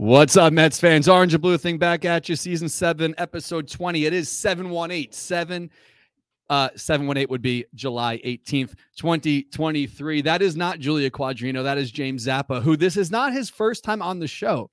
What's up, Mets fans? Orange and Blue thing back at you. Season seven, episode 20. It is 718. 7 uh 718 would be July 18th, 2023. That is not Julia Quadrino. That is James Zappa, who this is not his first time on the show.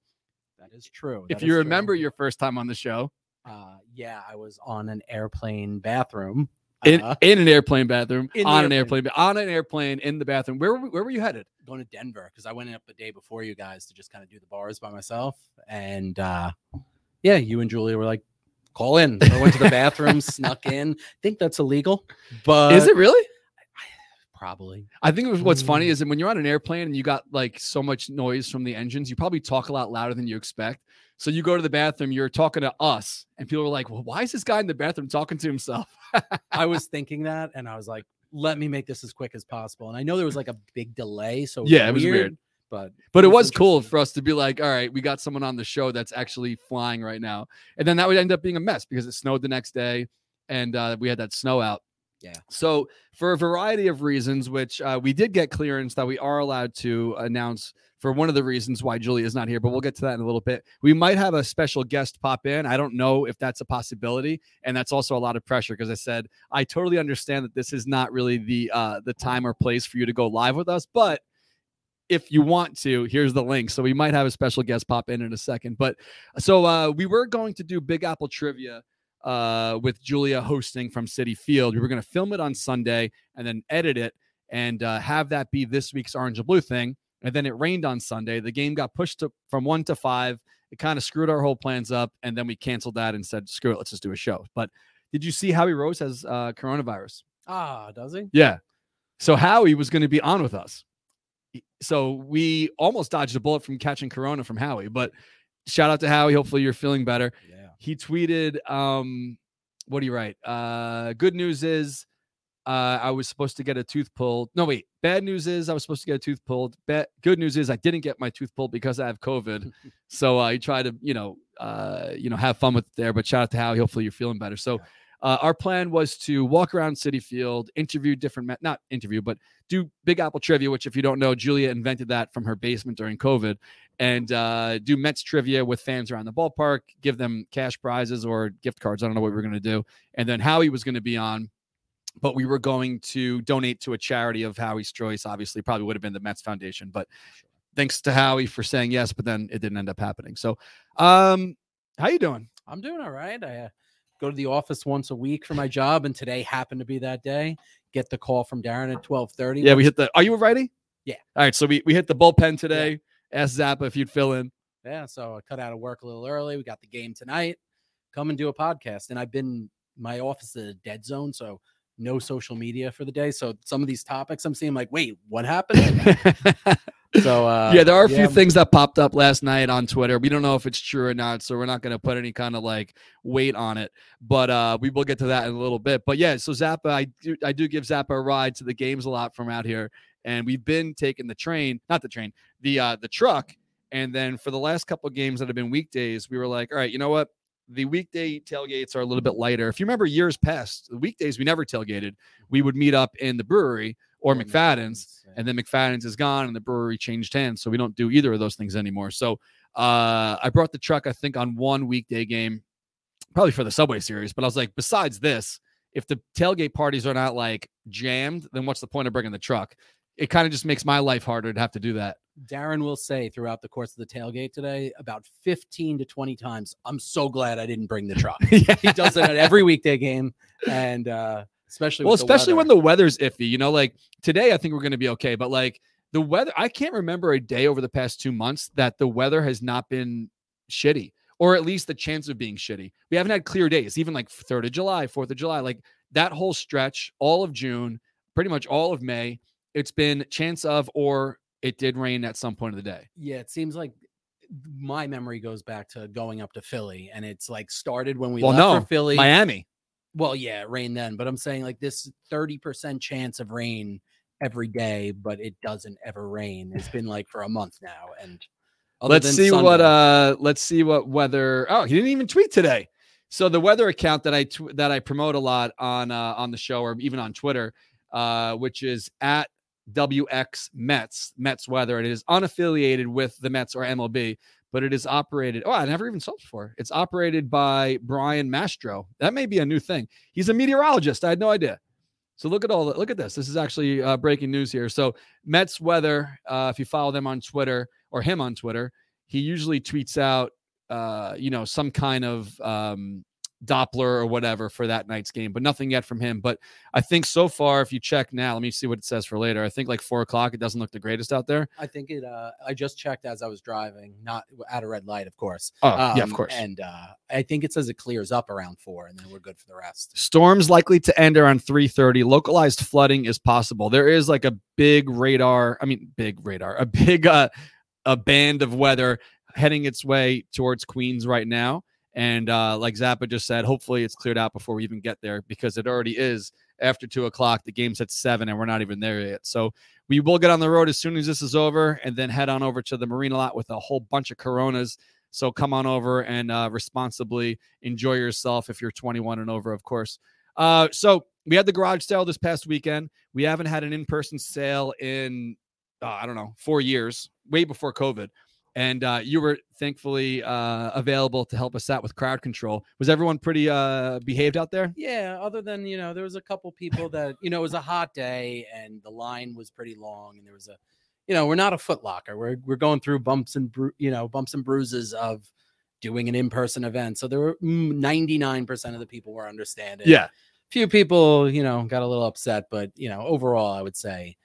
That is true. If That you remember true. your first time on the show, uh, yeah, I was on an airplane bathroom. In, uh, in an airplane bathroom, in on an airplane. airplane, on an airplane in the bathroom. Where were, where were you headed? going to Denver because I went up the day before you guys to just kind of do the bars by myself. And uh, yeah, you and Julia were like, call in. So I went to the bathroom, snuck in. think that's illegal, but is it really? Probably? I think it was what's funny Mm. is that when you're on an airplane and you got like so much noise from the engines, you probably talk a lot louder than you expect. So you go to the bathroom, you're talking to us, and people are like, "Well, why is this guy in the bathroom talking to himself?" I was thinking that, and I was like, let me make this as quick as possible. And I know there was like a big delay, so Yeah, it was weird. But But it was cool for us to be like, "All right, we got someone on the show that's actually flying right now," and then that would end up being a mess because it snowed the next day, and uh, we had that snow out. Yeah. So for a variety of reasons, which uh, we did get clearance that we are allowed to announce for one of the reasons why Julie is not here, but we'll get to that in a little bit. We might have a special guest pop in. I don't know if that's a possibility, and that's also a lot of pressure because I said I totally understand that this is not really the uh, the time or place for you to go live with us, but if you want to, here's the link. So we might have a special guest pop in in a second. But so uh, we were going to do Big Apple trivia uh, with Julia hosting from Citi Field. We were going to film it on Sunday and then edit it and uh, have that be this week's Orange and Blue thing. And then it rained on Sunday. The game got pushed to, from one to five. It kind of screwed our whole plans up. And then we canceled that and said, screw it, let's just do a show. But did you see Howie Rose has uh, coronavirus? ah, does he? Yeah. So Howie was going to be on with us. So we almost dodged a bullet from catching corona from Howie, but shout out to Howie. Hopefully you're feeling better. Yeah. He tweeted, um, what do you write? Uh, good news is uh, I was supposed to get a tooth pulled. No, wait. Bad news is I was supposed to get a tooth pulled. Bad, good news is I didn't get my tooth pulled because I have COVID. so uh, he tried to, you know, uh, you know, have fun with it there. But shout out to Howie. Hopefully you're feeling better. So uh, our plan was to walk around Citi Field, interview different, Met- not interview, but do Big Apple trivia. Which, if you don't know, Julia invented that from her basement during COVID, and uh, do Mets trivia with fans around the ballpark, give them cash prizes or gift cards. I don't know what we were going to do, and then Howie was going to be on. But we were going to donate to a charity of Howie's choice. Obviously, probably would have been the Mets Foundation. But thanks to Howie for saying yes, but then it didn't end up happening. So, um, how you doing? I'm doing all right. I uh, go to the office once a week for my job, and today happened to be that day. Get the call from Darren at 12:30. Yeah, we hit the. Are you a righty? Yeah. All right, so we we hit the bullpen today. Ask Zappa if you'd fill in. Yeah, so I cut out of work a little early. We got the game tonight. Come and do a podcast. And I've been my office is a dead zone, so no social media for the day. So some of these topics I'm seeing like, wait, what happened? so uh yeah, there are a few yeah, things that popped up last night on Twitter. We don't know if it's true or not, so we're not going to put any kind of like weight on it. But uh we will get to that in a little bit. But yeah, so Zappa, I do I do give Zappa a ride to the games a lot from out here, and we've been taking the train, not the train, the uh the truck. And then for the last couple of games that have been weekdays, we were like, all right, you know what? The weekday tailgates are a little bit lighter. If you remember years past, the weekdays we never tailgated. We would meet up in the brewery or McFadden's and then McFadden's is gone and the brewery changed hands. So we don't do either of those things anymore. So uh, I brought the truck, I think, on one weekday game, probably for the Subway Series. But I was like, besides this, if the tailgate parties are not like jammed, then what's the point of bringing the truck? It kind of just makes my life harder to have to do that. Darren will say throughout the course of the tailgate today about 15 to 20 times, I'm so glad I didn't bring the truck. yeah. he does it at every weekday game. And uh especially Well, with the especially when the weather's iffy, you know, like today, I think we're going to be okay. But like the weather, I can't remember a day over the past two months that the weather has not been shitty, or at least the chance of being shitty. We haven't had clear days, even like 3rd of July, 4th of July, like that whole stretch, all of June, pretty much all of May. It's been chance of, or it did rain at some point of the day. Yeah, it seems like my memory goes back to going up to Philly, and it's like started when we Well, left no, for Philly. Miami. Well, yeah, it rained then, but I'm saying like this 30% chance of rain every day, but it doesn't ever rain. It's been like for a month now, and let's see what uh let's see what weather oh he didn't even tweet today so the weather account that i tw- that i promote a lot on uh on the show or even on twitter uh which is at WX Mets, Mets weather. And it is unaffiliated with the Mets or MLB, but it is operated. Oh, I never even saw it before. It's operated by Brian Mastro. That may be a new thing. He's a meteorologist. I had no idea. So look at all that. Look at this. This is actually uh, breaking news here. So Mets weather. Uh, if you follow them on Twitter or him on Twitter, he usually tweets out, uh, you know, some kind of um, Doppler or whatever for that night's game, but nothing yet from him. But I think so far, if you check now, let me see what it says for later. I think like four o'clock, it doesn't look the greatest out there. I think it. Uh, I just checked as I was driving, not at a red light, of course. Oh, yeah, of Um, course. And uh, I think it says it clears up around four, and then we're good for the rest. Storms likely to end around 3:30. Localized flooding is possible. There is like a big radar, I mean big radar, a big uh a band of weather heading its way towards Queens right now. And uh like Zappa just said, hopefully it's cleared out before we even get there because it already is after two o'clock. The game's at seven and we're not even there yet. So we will get on the road as soon as this is over and then head on over to the marina lot with a whole bunch of coronas. So come on over and uh, responsibly enjoy yourself if you're 21 and over, of course. Uh, so we had the garage sale this past weekend. We haven't had an in-person sale in uh, I don't know four years, way before COVID. And uh, you were thankfully uh, available to help us out with crowd control. Was everyone pretty uh, behaved out there? Yeah. Other than you know, there was a couple people that you know it was a hot day and the line was pretty long, and there was a, you know, we're not a Foot Locker. We're we're going through bumps and bru- you know bumps and bruises of doing an in-person event. So there were ninety nine percent of the people were understanding. Yeah, few people, you know, got a little upset, but you know, overall, I would say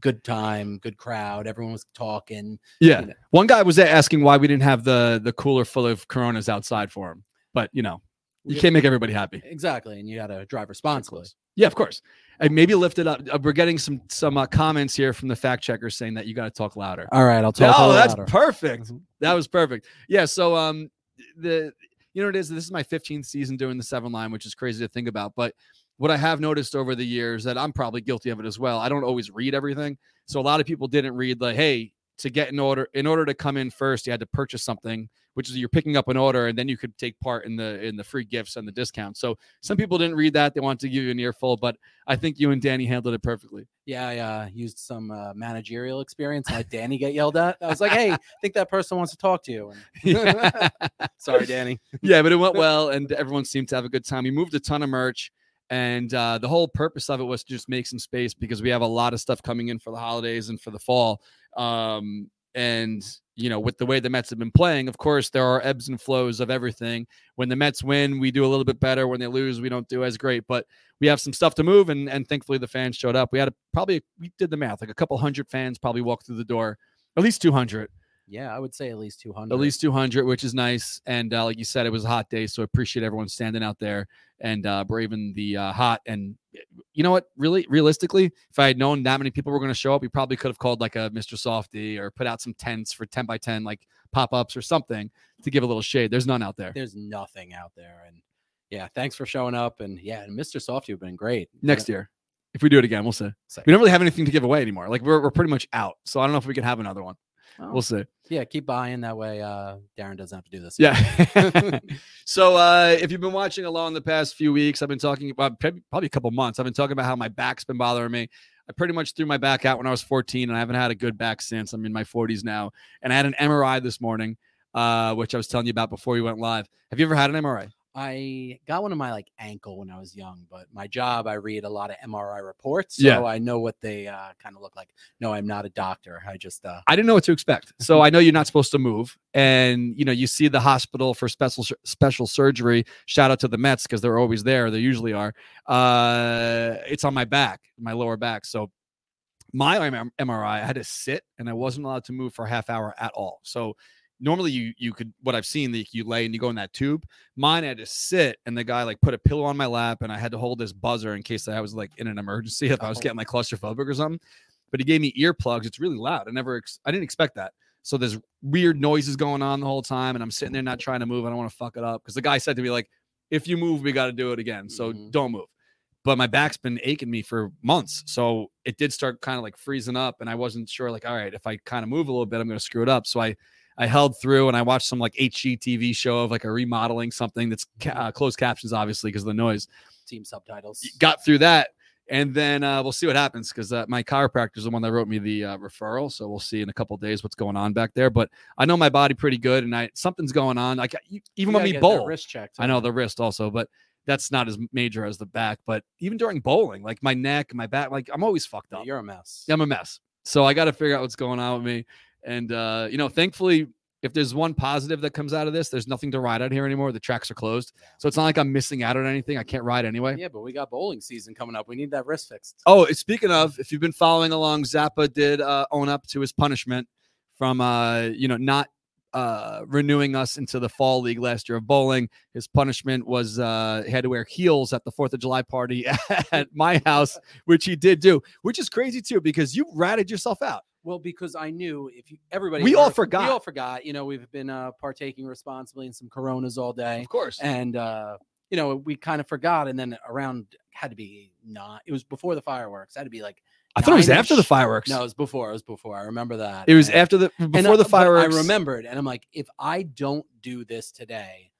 good time, good crowd. Everyone was talking. yeah. you know. One guy was asking why we didn't have the the cooler full of Coronas outside for him, but you know, you Yeah. can't make everybody happy. Exactly, and you got to drive responsibly. Yeah, of course. And maybe lift it up. Uh, We're getting some some uh, comments here from the fact checkers saying that you got to talk louder. All right, I'll talk. Oh, that's louder. perfect. Mhm. That was perfect. Yeah. So um, the you know what it is. This is my 15th season doing the seven line, which is crazy to think about. But what I have noticed over the years that I'm probably guilty of it as well. I don't always read everything, so a lot of people didn't read like, hey, to get in order, in order to come in first, you had to purchase something, which is you're picking up an order, and then you could take part in the in the free gifts and the discounts. So some people didn't read that; they wanted to give you an earful, but I think you and Danny handled it perfectly. Yeah, I uh, used some uh, managerial experience. Let Danny get yelled at. I was like, "Hey, I think that person wants to talk to you." And Sorry, Danny. yeah, but it went well, and everyone seemed to have a good time. We moved a ton of merch, and uh, the whole purpose of it was to just make some space because we have a lot of stuff coming in for the holidays and for the fall. Um, and you know, with the way the Mets have been playing, of course, there are ebbs and flows of everything. When the Mets win, we do a little bit better. When they lose, we don't do as great. But we have some stuff to move, and and thankfully the fans showed up. We had a, probably we did the math, like a couple hundred fans probably walked through the door, at least two hundred. Yeah, I would say at least two hundred. At least 200, which is nice. And uh, like you said, it was a hot day, so I appreciate everyone standing out there and uh, braving the uh, hot. And you know what? Really, realistically, if I had known that many people were going to show up, we probably could have called like a Mr. Softy or put out some tents for 10 by 10 like pop ups or something to give a little shade. There's none out there. There's nothing out there, and yeah, thanks for showing up. And yeah, and Mr. Softy you've been great. Next year, if we do it again, we'll see. Say- We don't really have anything to give away anymore. Like we're, we're pretty much out. So I don't know if we can have another one. Oh, We'll see. yeah, keep buying that way. Uh, Darren doesn't have to do this. Yeah. so uh, if you've been watching along the past few weeks, I've been talking about probably a couple months. I've been talking about how my back's been bothering me. I pretty much threw my back out when I was 14, and I haven't had a good back since. I'm in my 40s now, and I had an MRI this morning, uh, which I was telling you about before we went live. Have you ever had an MRI? I got one of my like ankle when I was young, but my job I read a lot of MRI reports, so Yeah. I know what they uh, kind of look like. No, I'm not a doctor. I just uh, I didn't know what to expect. So I know you're not supposed to move, and you know you see the hospital for special special surgery. Shout out to the Mets because they're always there. They usually are. Uh, it's on my back, my lower back. So my MRI, I had to sit, and I wasn't allowed to move for a half hour at all. So normally you you could what I've seen that you lay and you go in that tube. Mine I had to sit, and the guy like put a pillow on my lap, and I had to hold this buzzer in case I was like in an emergency if I was Oh. getting like claustrophobic or something but he gave me earplugs. It's really loud. I never, ex- I didn't expect that. So there's weird noises going on the whole time, and I'm sitting there not trying to move. I don't want to fuck it up because the guy said to me like, "If you move, we got to do it again. So Mhm. don't move." But my back's been aching me for months, so it did start kind of like freezing up, and I wasn't sure like, all right, if I kind of move a little bit, I'm going to screw it up. So I, I held through, and I watched some like HGTV show of like a remodeling something that's ca- uh, closed captions, obviously because of the noise team subtitles. got through that and then uh, we'll see what happens because uh, my chiropractor is the one that wrote me the uh, referral. So we'll see in a couple days what's going on back there. But I know my body pretty good, and I something's going on. Like even when we bowl, wrist checked. I know the wrist also, but that's not as major as the back. But even during bowling, like my neck, my back, like I'm always fucked up. You're a mess. I'm a mess. So I got to figure out what's going on with me. And uh, you know, thankfully, if there's one positive that comes out of this, there's nothing to ride out here anymore. The tracks are closed, so it's not like I'm missing out on anything. I can't ride anyway. Yeah, but we got bowling season coming up. We need that wrist fixed. Oh, speaking of, if you've been following along, Zappa did uh, own up to his punishment from uh, you know not uh, renewing us into the fall league last year of bowling. His punishment was uh, he had to wear heels at the Fourth of July party at my house, which he did do, which is crazy too because you ratted yourself out. Well, because I knew if you everybody We all forgot. We all forgot. You know, we've been uh, partaking responsibly in some Coronas all day, Of course, and uh, you know we kind of forgot. And then around had to be not. It was before the fireworks. I had to be like I thought it was after the fireworks. no, it was before. It was before. I remember that. it was And- after the before uh, the fireworks. I remembered, and I'm like, if I don't do this today,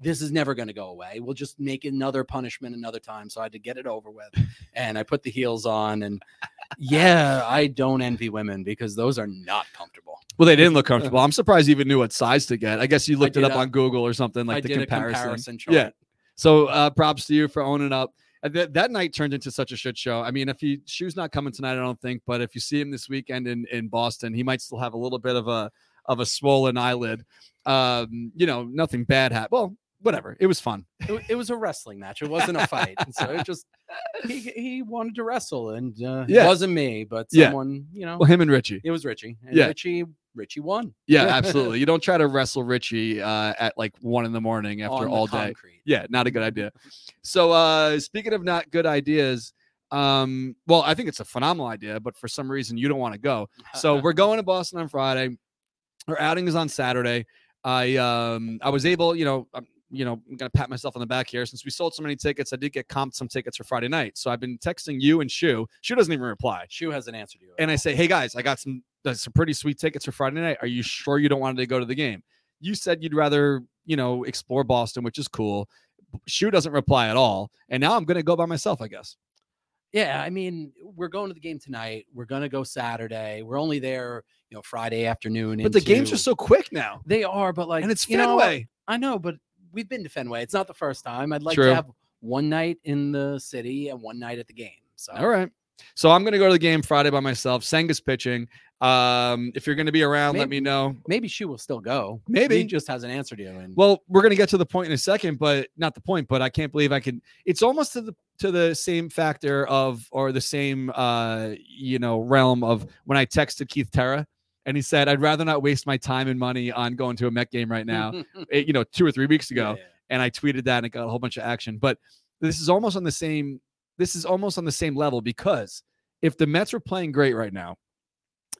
this is never going to go away. We'll just make another punishment another time. So I had to get it over with, and I put the heels on, and yeah, I don't envy women because those are not comfortable. Well, they didn't look comfortable. I'm surprised you even knew what size to get. I guess you looked it up a- on Google or something like I the comparison. comparison chart. Yeah. So uh, props to you for owning up. That, that night turned into such a shit show. I mean, if he shoe's not coming tonight, I don't think. But if you see him this weekend in in Boston, he might still have a little bit of a of a swollen eyelid. Um, you know, nothing bad happened. Well, whatever. It was fun. It, it was a wrestling match. It wasn't a fight. And so it just he he wanted to wrestle, and uh, Yeah. it wasn't me, but Yeah. someone. You know, Well, him and Richie. it was Richie, and Yeah. Richie Richie won Yeah, absolutely. You don't try to wrestle Richie uh, at like one in the morning after the all day. concrete. Yeah, not a good idea. So uh speaking of not good ideas, um, well, I think it's a phenomenal idea, but for some reason you don't want to go. So we're going to Boston on Friday. Our outing is on Saturday. I um I was able, you know, I'm, you know, I'm gonna pat myself on the back here. Since we sold so many tickets, I did get comped some tickets for Friday night. So I've been texting you and Shu. Shu doesn't even reply. Shu hasn't answered you. And I say, hey guys, I got some uh, some pretty sweet tickets for Friday night. Are you sure you don't want to go to the game? You said you'd rather, you know, explore Boston, which is cool. Shu doesn't reply at all. And now I'm gonna go by myself, I guess. Yeah, I mean, we're going to the game tonight. We're gonna go Saturday. We're only there, you know, Friday afternoon. But the games are so quick now. they are, but like, and it's you know, Fenway. I know, but we've been to Fenway. It's not the first time. I'd like True. to have one night in the city and one night at the game. So All right. So I'm gonna go to the game Friday by myself. Senga's pitching. Um, if you're gonna be around, let me know. maybe she will still go. Maybe. he just hasn't answered you. And Well, we're gonna get to the point in a second, but not the point. But I can't believe I can. It's almost to the to the same factor of or the same uh you know realm of when I texted Keith Terra and he said I'd rather not waste my time and money on going to a Met game right now. eh, you know, two or three weeks ago, Yeah, yeah. and I tweeted that and it got a whole bunch of action. But this is almost on the same. This is almost on the same level because if the Mets were playing great right now,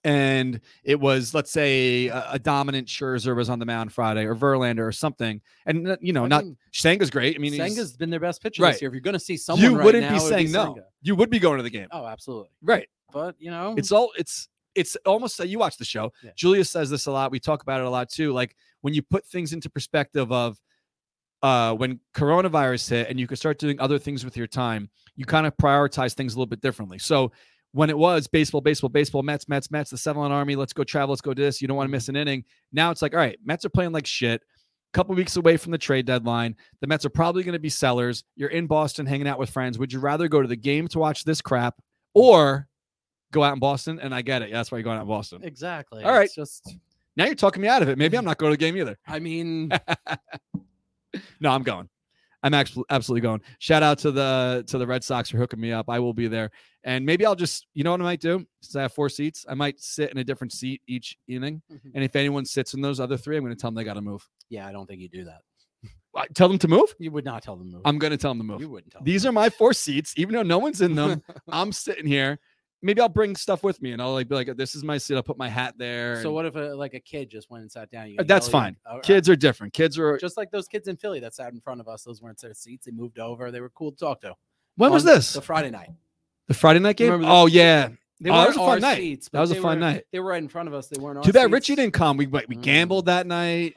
and it was let's say a, a dominant Scherzer was on the mound Friday or Verlander or something, and you know I not mean, Senga's great. I mean, Senga's been their best pitcher Right. this year. If you're going to see someone, you right wouldn't now, be it saying no. You would be going to the game, Oh, absolutely. right? But you know, It's all it's it's almost you watch the show. Yeah. Julia says this a lot. We talk about it a lot too. Like when you put things into perspective of uh when coronavirus hit and you could start doing other things with your time, you kind of prioritize things a little bit differently. So when it was baseball, baseball, baseball, Mets, Mets, Mets, the seven army, let's go travel, let's go do this. You don't want to miss an inning. Now it's like, all right, Mets are playing like shit. A couple weeks away from the trade deadline. The Mets are probably going to be sellers. You're in Boston hanging out with friends. Would you rather go to the game to watch this crap or go out in Boston? And I get it. That's why you're going out in Boston. exactly. All right. It's just, Now you're talking me out of it. Maybe I'm not going to the game either. I mean, No, I'm going. I'm actually absolutely going. Shout out to the to the Red Sox for hooking me up. I will be there, and maybe I'll just you know what I might do since I have four seats. I might sit in a different seat each inning, mm-hmm. and if anyone sits in those other three, I'm going to tell them they got to move. yeah, I don't think you do that. I- Tell them to move. You would not tell them to move. I'm going to tell them to move. You wouldn't tell. These are my four seats, even though no one's in them. I'm sitting here. Maybe I'll bring stuff with me, and I'll like be like, "This is my seat." I'll put my hat there. So and- what if a, like a kid just went and sat down? You Uh, that's fine. right. Kids are different. Kids are. just like those kids in Philly that sat in front of us. Those weren't their seats. They moved over. They were cool to talk to. When was this? The Friday night. The Friday night game. Oh yeah. They Oh, that was a fun night. Seats, That was a fun were- night. They were right in front of us. They weren't. Too bad Richie didn't come. We we Mm. gambled that night.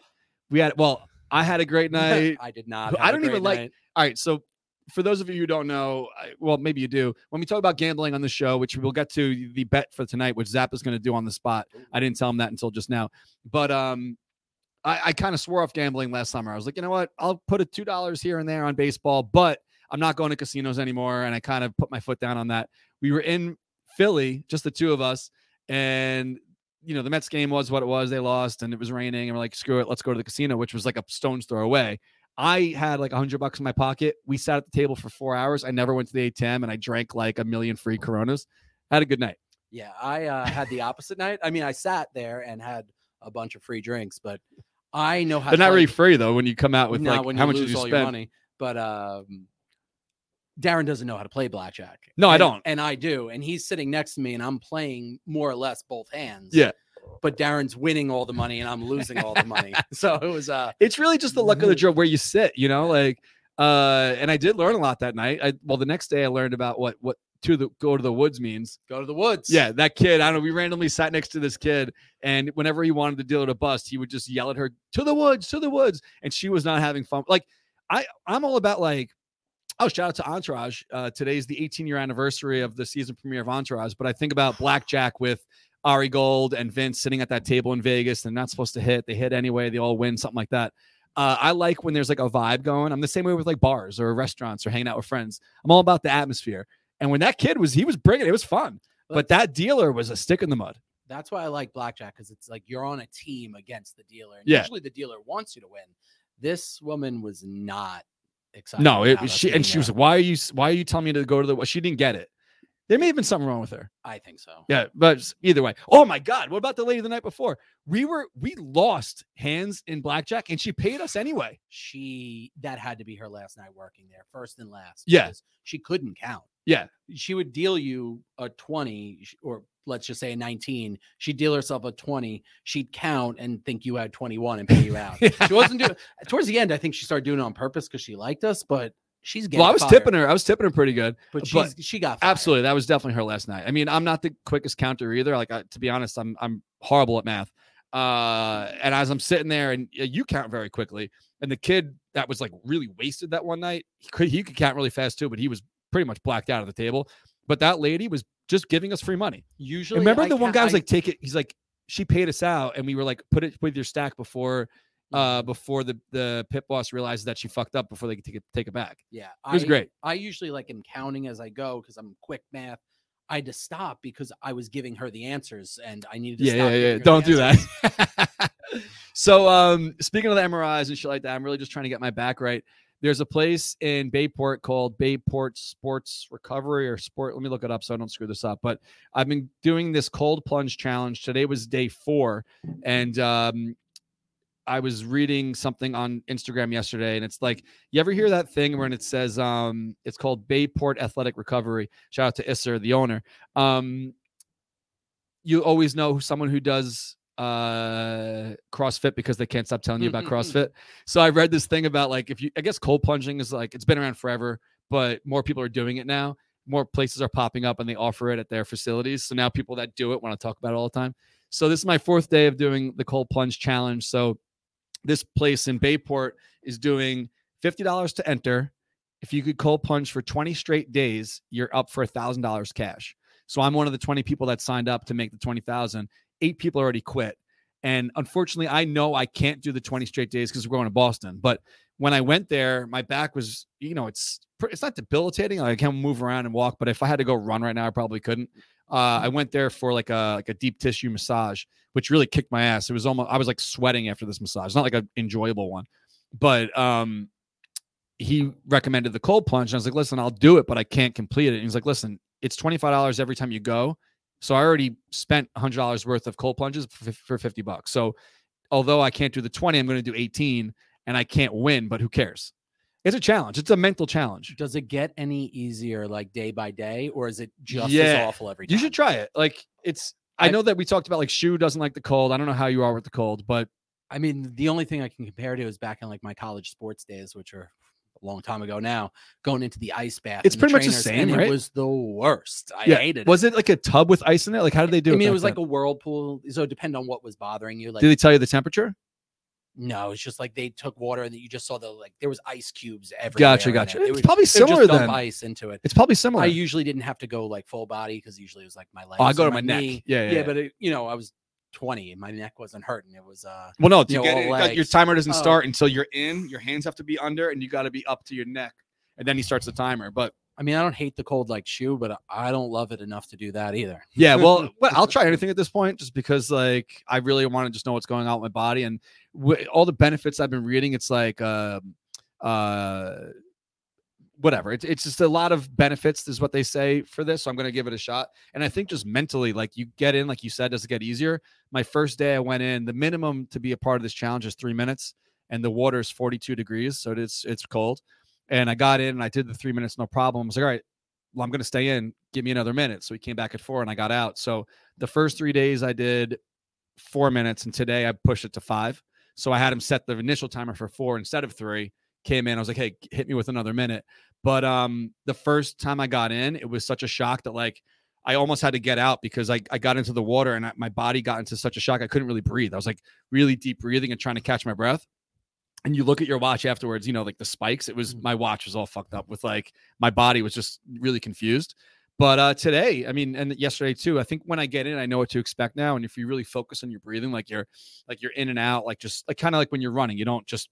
We had well, I had a great night. I did not. I don't even great like- All right, so for those of you who don't know, I, well, maybe you do. When we talk about gambling on the show, which we'll get to the bet for tonight, which Zap is going to do on the spot. I didn't tell him that until just now, but um, I, I kind of swore off gambling last summer. I was like, you know what? I'll put a two dollars here and there on baseball, but I'm not going to casinos anymore. And I kind of put my foot down on that. We were in Philly, just the two of us, and you know the Mets game was what it was. They lost, and it was raining, and we're like, screw it, let's go to the casino, which was like a stone's throw away. I had like a hundred bucks in my pocket. We sat at the table for four hours. I never went to the ATM, and I drank like a million free Coronas. Had a good night. Yeah, I uh, had the opposite night. I mean, I sat there and had a bunch of free drinks, but I know how. They're not play- really free though. When you come out with No, like when how much did you spend? money. But um, Darren doesn't know how to play blackjack. No, I don't. and I do. And he's sitting next to me, and I'm playing more or less both hands. Yeah. But Darren's winning all the money, and I'm losing all the money. So it was uh, It's really just the luck of the Mhm. draw where you sit, you know, like uh and I did learn a lot that night. I well the next day I learned about what what to the go to the woods means. go to the woods. Yeah, that kid, I don't know, we randomly sat next to this kid and whenever he wanted the dealer to bust, he would just yell at her to the woods, to the woods, and she was not having fun. Like I I'm all about like Oh, shout out to Entourage. Uh, today's the 18 year anniversary of the season premiere of Entourage. But I think about Blackjack with Ari Gold and Vince sitting at that table in Vegas. They're not supposed to hit. They hit anyway. They all win, something like that. Uh, I like when there's like a vibe going. I'm the same way with like bars or restaurants or hanging out with friends. I'm all about the atmosphere. And when that kid was, he was bringing it. It was fun. But that dealer was a stick in the mud. That's why I like blackjack because it's like you're on a team against the dealer. And Yeah. Usually the dealer wants you to win. This woman was not excited. No, it was she, and she was "Why are you? Why are you telling me to go to the?" Well, she didn't get it. There may have been something wrong with her. I think so. Yeah, but either way. Oh my God! What about the lady the night before? We were we lost hands in blackjack, and she paid us anyway. She that had to be her last night working there, first and last. Yeah. She couldn't count. Yeah, She would deal you a 20 or let's just say a 19. She'd deal herself a 20. She'd count and think you had 21 and pay you out. She wasn't doing towards the end. I think she started doing it on purpose because she liked us, but she's getting well, I was fired. tipping her. I was tipping her pretty good. but but- she got fired. Absolutely, that was definitely her last night. I mean, I'm not the quickest counter either. Like, I, to be honest, I'm I'm horrible at math. Uh, and as I'm sitting there, and uh, you count very quickly, and the kid that was like really wasted that one night, he could he could count really fast too, but he was pretty much blacked out of the table. But that lady was just giving us free money. Usually, Remember I the one guy was like, "Take it." He's like, "She paid us out," and we were like, "Put it with your stack before." Uh, before the the pit boss realizes that she fucked up before they could take it take it back. yeah, It was I- great. I usually like am counting as I go because I'm quick math. I had to stop because I was giving her the answers and I needed to yeah, stop. yeah, yeah. Don't do answers. that. so, um, speaking of the MRIs and shit like that, I'm really just trying to get my back right. There's a place in Bayport called Bayport Sports Recovery or Sport. Let me look it up so I don't screw this up. But I've been doing this cold plunge challenge. Today was day four, and um, I was reading something on Instagram yesterday, and it's like, you ever hear that thing when it says, um, it's called Bayport Athletic Recovery. Shout out to Isser, the owner. Um, you always know someone who does uh CrossFit because they can't stop telling you about CrossFit. So I read this thing about like if you I guess cold plunging is like it's been around forever, but more people are doing it now. More places are popping up and they offer it at their facilities. So now people that do it want to talk about it all the time. So this is my fourth day of doing the cold plunge challenge. So this place in Bayport is doing $50 to enter. If you could cold plunge for 20 straight days, you're up for a thousand dollars cash. So I'm one of the 20 people that signed up to make the 20,000. Eight people already quit. And unfortunately, I know I can't do the 20 straight days because we're going to Boston. But when I went there, my back was, you know, it's it's not debilitating. Like I can move around and walk, but if I had to go run right now, I probably couldn't. Uh, I went there for like a like a deep tissue massage, which really kicked my ass. It was almost I was like sweating after this massage. It's Not like an enjoyable one, but um, he recommended the cold plunge. And I was like, listen, I'll do it, but I can't complete it. And he's like, listen, it's twenty five dollars every time you go. So I already spent hundred dollars worth of cold plunges for, for fifty bucks. So although I can't do the twenty, I'm going to do eighteen, and I can't win. But who cares? It's a challenge. It's a mental challenge. Does it get any easier like day by day, or is it just Yeah. as awful every time? You should try it. Like it's. I I- know that we talked about like Shu doesn't like the cold. I don't know how you are with the cold, but I mean, the only thing I can compare to is back in like my college sports days, which are a long time ago now, going into the ice bath. It's pretty much the same, right? It was the worst. I yeah, hated it. was it like a tub with ice in it? Like how did they do I it? I mean, it was like a whirlpool. So it depended on what was bothering you. Like Did they tell you the temperature? No, it's just like they took water and you just saw the like there was ice cubes everywhere. Gotcha, it. gotcha. It It's was- probably similar then. ice into it. It's probably similar. I usually didn't have to go like full body because usually it was like my legs. oh, I go to my neck. Yeah, yeah. Yeah, but it, you know, I was 20 and my neck wasn't hurting. It was uh well, no, you know, it, like, your timer doesn't Oh. start until you're in. Your hands have to be under, and you got to be up to your neck, and then he starts the timer. But I mean, I don't hate the cold like Shu, but I don't love it enough to do that either. Yeah, well, well, I'll try anything at this point, just because like I really want to just know what's going on with my body and w- all the benefits I've been reading. It's like, um, uh, whatever. It's it's just a lot of benefits, is what they say for this. So I'm gonna give it a shot. And I think just mentally, like you get in, like you said, does it get easier? My first day I went in, the minimum to be a part of this challenge is three minutes, and the water is 42 degrees, so it's it's cold. And I got in and I did the three minutes, no problem. I was like, all right, well, I'm going to stay in. Give me another minute. So he came back at four and I got out. So the first three days I did four minutes, and today I pushed it to five. So I had him set the initial timer for four instead of three. Came in, I was like, hey, hit me with another minute. But um, the first time I got in, it was such a shock that like I almost had to get out because I, I got into the water and I, my body got into such a shock I couldn't really breathe. I was like really deep breathing and trying to catch my breath. And you look at your watch afterwards, you know, like the spikes. It was Mhm. my watch was all fucked up with like my body was just really confused. But uh today, I mean, and yesterday too, I think when I get in, I know what to expect now. And if you really focus on your breathing, like you're like you're in and out, like just like kind of like when you're running, you don't just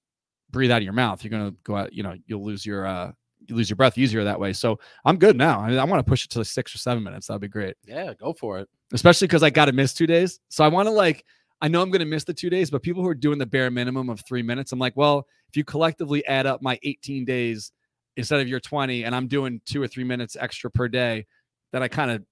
breathe out of your mouth. You're gonna go out, you know, you'll lose your uh you lose your breath easier that way. So I'm good now. I, mean, I want to push it to like six or seven minutes. That'd be great Yeah, go for it. especially because I got to miss two days. So I want to like, I know I'm going to miss the two days, but people who are doing the bare minimum of three minutes, I'm like, well, if you collectively add up my 18 days instead of your 20, and I'm doing two or three minutes extra per day, then I kind of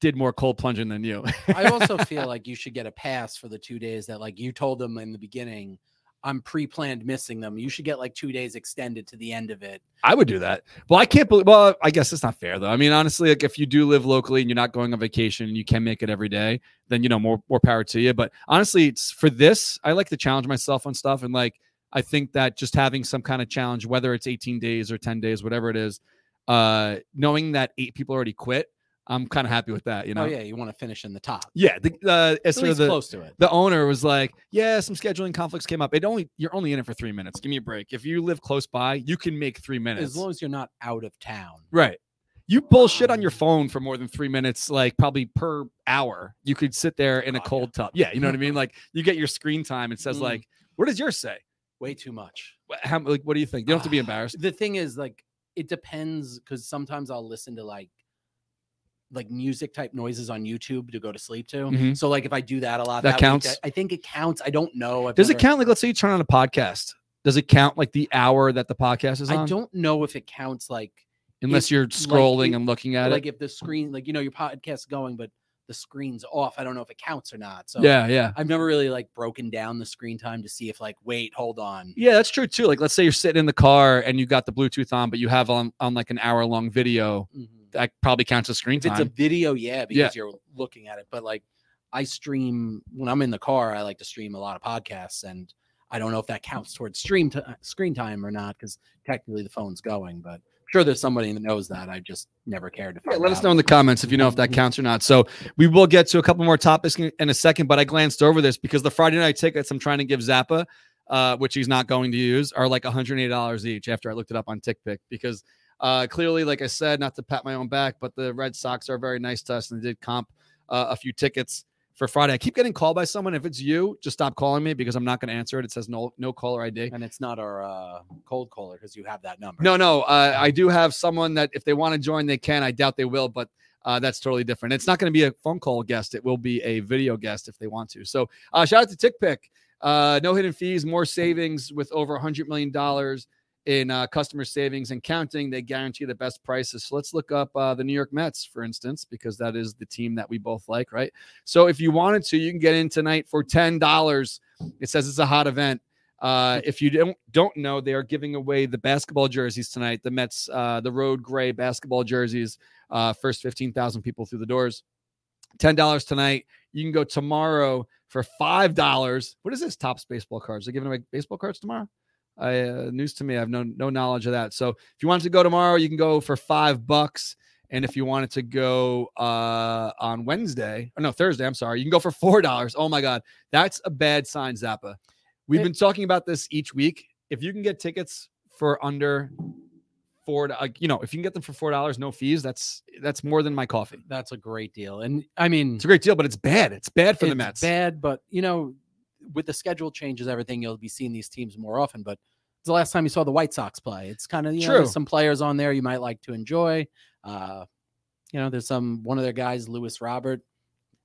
did more cold plunging than you. I also feel like you should get a pass for the two days that like you told them in the beginning. I'm pre-planned missing them. You should get like two days extended to the end of it. I would do that. Well, I can't believe. Well, I guess it's not fair though. I mean, honestly, like if you do live locally and you're not going on vacation and you can make it every day, then you know more more power to you. But honestly, it's for this. I like to challenge myself on stuff, and like I think that just having some kind of challenge, whether it's 18 days or 10 days, whatever it is, uh, knowing that eight people already quit, I'm kind of happy with that. You know? Oh yeah, you want to finish in the top. Yeah. The uh, as At sort of least the, close to it. the owner was like, "Yeah, some scheduling conflicts came up. It only you're only in it for three minutes. Give me a break. If you live close by, you can make three minutes. As long as you're not out of town. Right. You bullshit on your phone for more than three minutes, like probably per hour. You could sit there in a Oh, yeah. cold tub. Yeah, you know what I mean. Like you get your screen time. It says Mm. like, what does yours say? Way too much. How like what do you think? You don't have to be embarrassed. The thing is, like, it depends because sometimes I'll listen to like like music type noises on YouTube to go to sleep to. Mhm. So like if I do that a lot, That week, counts? I, I think it counts. I don't know. I've Does it count? Like, let's say you turn on a podcast. Does it count like the hour that the podcast is on? I don't know if it counts like Unless if, you're scrolling it- and looking at like it. Like if the screen like you know your podcast's going but the screen's off. I don't know if it counts or not. So yeah, yeah. I've never really like broken down the screen time to see if like wait, hold on. Yeah, that's true too. Like, let's say you're sitting in the car and you got the Bluetooth on, but you have on on like an hour long video. Mhm. That probably counts as screen If it's a video, yeah, because Yeah. you're looking at it. But like I stream when I'm in the car, I like to stream a lot of podcasts and I don't know if that counts towards stream t- screen time or not because technically the phone's going. But I'm sure there's somebody that knows that. I just never cared to Yeah, let us out. know in the comments if you know if that counts or not. So we will get to a couple more topics in, in a second, but I glanced over this because the Friday night tickets I'm trying to give Zappa, uh, which he's not going to use, are like $180 each after I looked it up on TickPick because uh, clearly, like I said, not to pat my own back, but the Red Sox are very nice to us and they did comp uh, a few tickets for Friday. I keep getting called by someone. If it's you, just stop calling me because I'm not going to answer it. It says no no caller ID. And it's not our uh, cold caller because you have that number. No, no. Uh, I do have someone that if they want to join, they can. I doubt they will, but uh, that's totally different. It's not going to be a phone call guest. It will be a video guest if they want to. So uh, shout out to TickPick. Uh, no hidden fees, more savings with over $100 million in uh, customer savings and counting. They guarantee the best prices. So let's look up uh, the New York Mets, for instance, because that is the team that we both like, right? So if you wanted to, you can get in tonight for $10. It says it's a hot event. Uh, if you don't don't know, they are giving away the basketball jerseys tonight. The Mets, uh, the road gray basketball jerseys. Uh, first fifteen thousand people through the doors. Ten dollars tonight. You can go tomorrow for five dollars. What is this? Tops baseball cards. They're giving away baseball cards tomorrow. I, uh, news to me. I have no no knowledge of that. So if you wanted to go tomorrow, you can go for five bucks. And if you wanted to go uh, on Wednesday, or no Thursday, I'm sorry, you can go for four dollars. Oh my God, that's a bad sign, Zappa. We've been talking about this each week. If you can get tickets for under four, like you know, if you can get them for four dollars, no fees, that's that's more than my coffee. That's a great deal. And I mean, It's a great deal, but it's bad. It's bad for the it's Mets. bad, but you know, with the schedule changes, everything you'll be seeing these teams more often. But it's the last time you saw the White Sox play. It's kind of you know, True. there's some players on there you might like to enjoy. Uh, you know, there's some one of their guys, Luis Robert,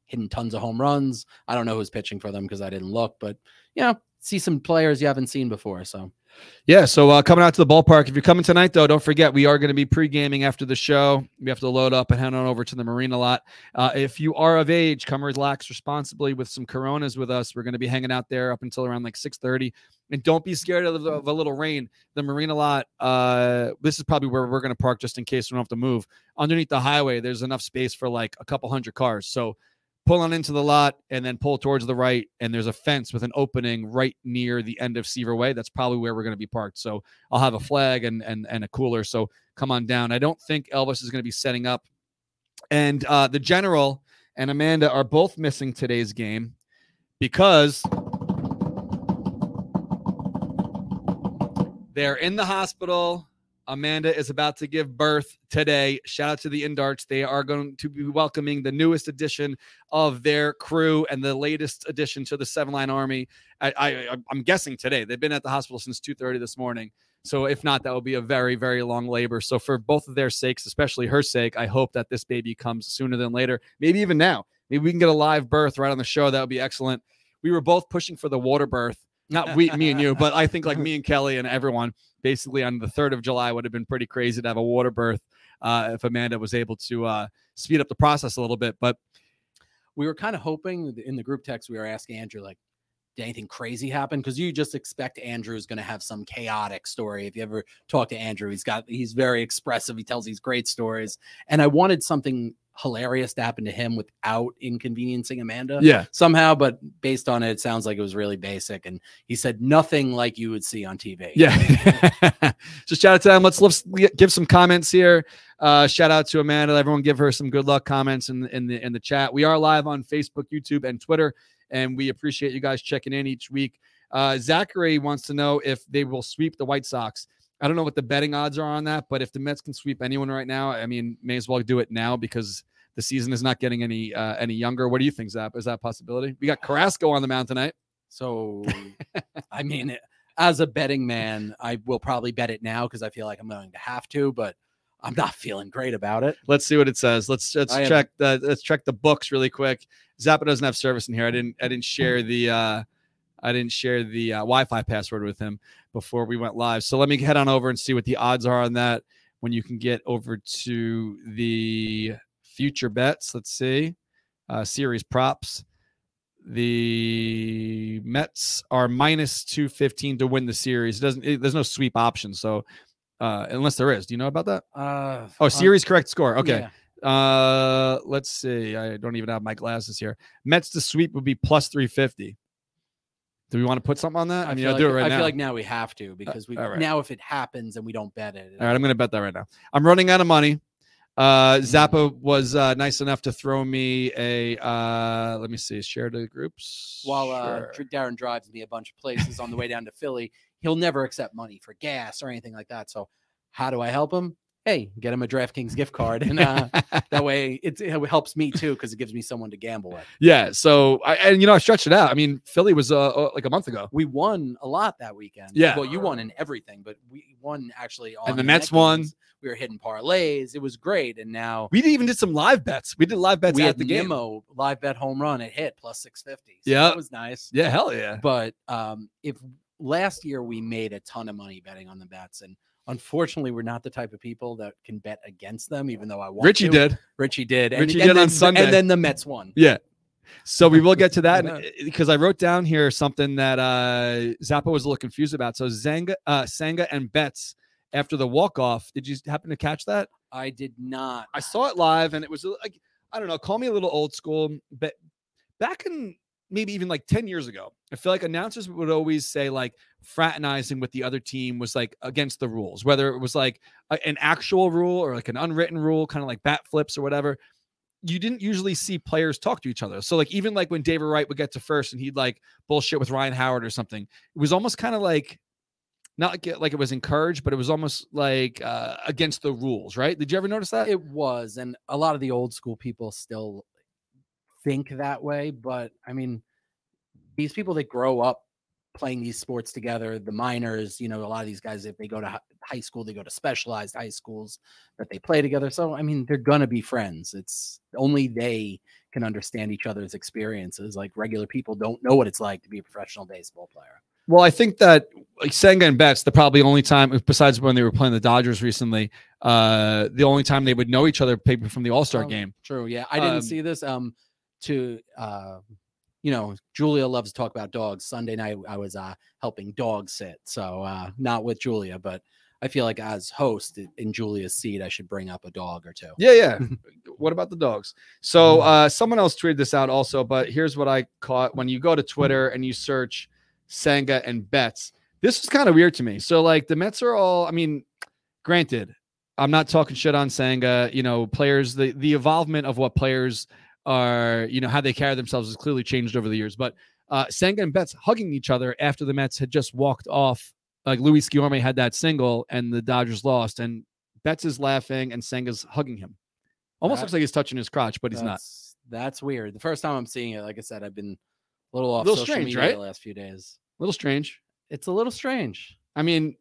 hitting tons of home runs. I don't know who's pitching for them because I didn't look, but you know, see some players you haven't seen before. So Yeah, so uh, coming out to the ballpark. If you're coming tonight, though, don't forget we are going to be pre-gaming after the show. We have to load up and head on over to the marina lot. Uh, if you are of age, come relax responsibly with some Coronas with us. We're going to be hanging out there up until around like 6:30, and don't be scared of, of a little rain. The marina lot. Uh, this is probably where we're going to park just in case we don't have to move. Underneath the highway, there's enough space for like a couple hundred cars. So pull on into the lot and then pull towards the right and there's a fence with an opening right near the end of Seaver Way. That's probably where we're going to be parked. So I'll have a flag and and and a cooler. So come on down. I don't think Elvis is going to be setting up. And uh the general and Amanda are both missing today's game because they're in the hospital. Amanda is about to give birth today. Shout out to the Indarts. They are going to be welcoming the newest addition of their crew and the latest addition to the Seven Line Army. I, I'm guessing today. They've been at the hospital since 2:30 this morning. So if not, that will be a very very long labor. So for both of their sakes, especially her sake, I hope that this baby comes sooner than later. Maybe even now. Maybe we can get a live birth right on the show. That would be excellent. We were both pushing for the water birth. Not we, me and you, but I think like me and Kelly and everyone basically on the 3rd of July would have been pretty crazy to have a water birth uh, if Amanda was able to uh, speed up the process a little bit. But we were kind of hoping in the group text we were asking Andrew like did anything crazy happen because you just expect Andrew's going to have some chaotic story if you ever talk to Andrew he's got he's very expressive he tells these great stories and I wanted something hilarious to happen to him without inconveniencing Amanda yeah, somehow but based on it it sounds like it was really basic and he said nothing like you would see on TV yeah. Just shout out to them. Let's, let's give some comments here. Uh, shout out to Amanda. Everyone give her some good luck comments in, in the in the chat. We are live on Facebook, YouTube, and Twitter, and we appreciate you guys checking in each week. Uh, Zachary wants to know if they will sweep the White Sox. I don't know what the betting odds are on that, but if the Mets can sweep anyone right now, I mean, may as well do it now because the season is not getting any uh, any younger. What do you think, Zap? Is that a possibility? We got Carrasco on the mound tonight. So, I mean, as a betting man, I will probably bet it now because I feel like I'm going to have to, but I'm not feeling great about it. Let's see what it says. Let's let's I check the let's check the books really quick. Zappa doesn't have service in here. I didn't I didn't share the uh I didn't share the uh, Wi-Fi password with him before we went live. So let me head on over and see what the odds are on that when you can get over to the future bets. Let's see. Uh series props. The Mets are minus 215 to win the series. It doesn't it, there's no sweep option. So uh unless there is. Do you know about that? Uh, Oh, on- series correct score. Okay. yeah. Uh, let's see. I don't even have my glasses here. Mets to sweep would be plus 350. Do we want to put something on that? I, mean, I'll like, do it right I now. feel like now we have to because we right. now if it happens and we don't bet it. All right, I'm going to bet that right now. I'm running out of money. Uh. Zappa was uh, nice enough to throw me a. Uh, let me see. Share the groups. While uh, Sure. Darren drives me a bunch of places on the way down to Philly, he'll never accept money for gas or anything like that. So, how do I help him? Hey, get him a DraftKings gift card, and uh, that way it, it helps me too because it gives me someone to gamble with. yeah. So I and you know I stretched it out. I mean, Philly was uh, uh, like a month ago. We won a lot that weekend. Yeah. Well, you won in everything, but we won actually on the net Mets won. We were hitting parlays. It was great. And now We even did some live bets. We did live bets we at had the the game. Nimmo live bet home run. It hit plus 650. So Yeah. That was nice. Yeah, hell yeah. But um, if last year we made a ton of money betting on the bets, and unfortunately, we're not the type of people that can bet against them, even though I want Richie to. did. Richie did. And, Richie and did then, on Sunday. And then the Mets won. Yeah. So we will get to that because I wrote down here something that uh Zappa was a little confused about. So Zanga, uh, Senga and Betts after the walk off. Did you happen to catch that? I did not. I saw it live and it was like I don't know. Call me a little old school, but back in maybe even like 10 years ago, I feel like announcers would always say like fraternizing with the other team was like against the rules, whether it was like a- an actual rule or like an unwritten rule, kind of like bat flips or whatever. you didn't usually see players talk to each other. So like even like when David Wright would get to first and he'd like bullshit with Ryan Howard or something, it was almost kind of like not like, like it was encouraged, but it was almost like uh, against the rules, right? Did you ever notice that? It was, and a lot of the old school people still think that way. But I mean, these people that grow up playing these sports together, the minors, you know, a lot of these guys, if they go to high school, they go to specialized high schools that they play together. So, I mean, they're going to be friends. It's only they can understand each other's experiences. Like regular people don't know what it's like to be a professional baseball player. Well, I think that like Senga and Betts, the probably only time, besides when they were playing the Dodgers recently, uh, the only time they would know each other maybe from the All Star Oh, game. True. Yeah. I didn't Um, see this. Um, to, uh, you know, Julia loves to talk about dogs. Sunday night, I was uh, helping dog sit. So, uh, not with Julia, but I feel like as host in Julia's seat, I should bring up a dog or two. Yeah, yeah. what about the dogs? So uh, someone else tweeted this out also, but here's what I caught when you go to Twitter and you search Senga and Betts. This is kind of weird to me. So like the Mets are all, I mean, granted, I'm not talking shit on Senga. You know, players, the the evolvement of what players are, you know, how they carry themselves has clearly changed over the years. But uh, Senga and Betts hugging each other after the Mets had just walked off. Like Luis Guillorme had that single and the Dodgers lost, and Betts is laughing and Senga's hugging him. Almost That- looks like he's touching his crotch, but he's not. that's, weird. The first time I'm seeing it, like I said, I've been a little off Little social strange, media right? the last few days. A little strange. It's a little strange. I mean,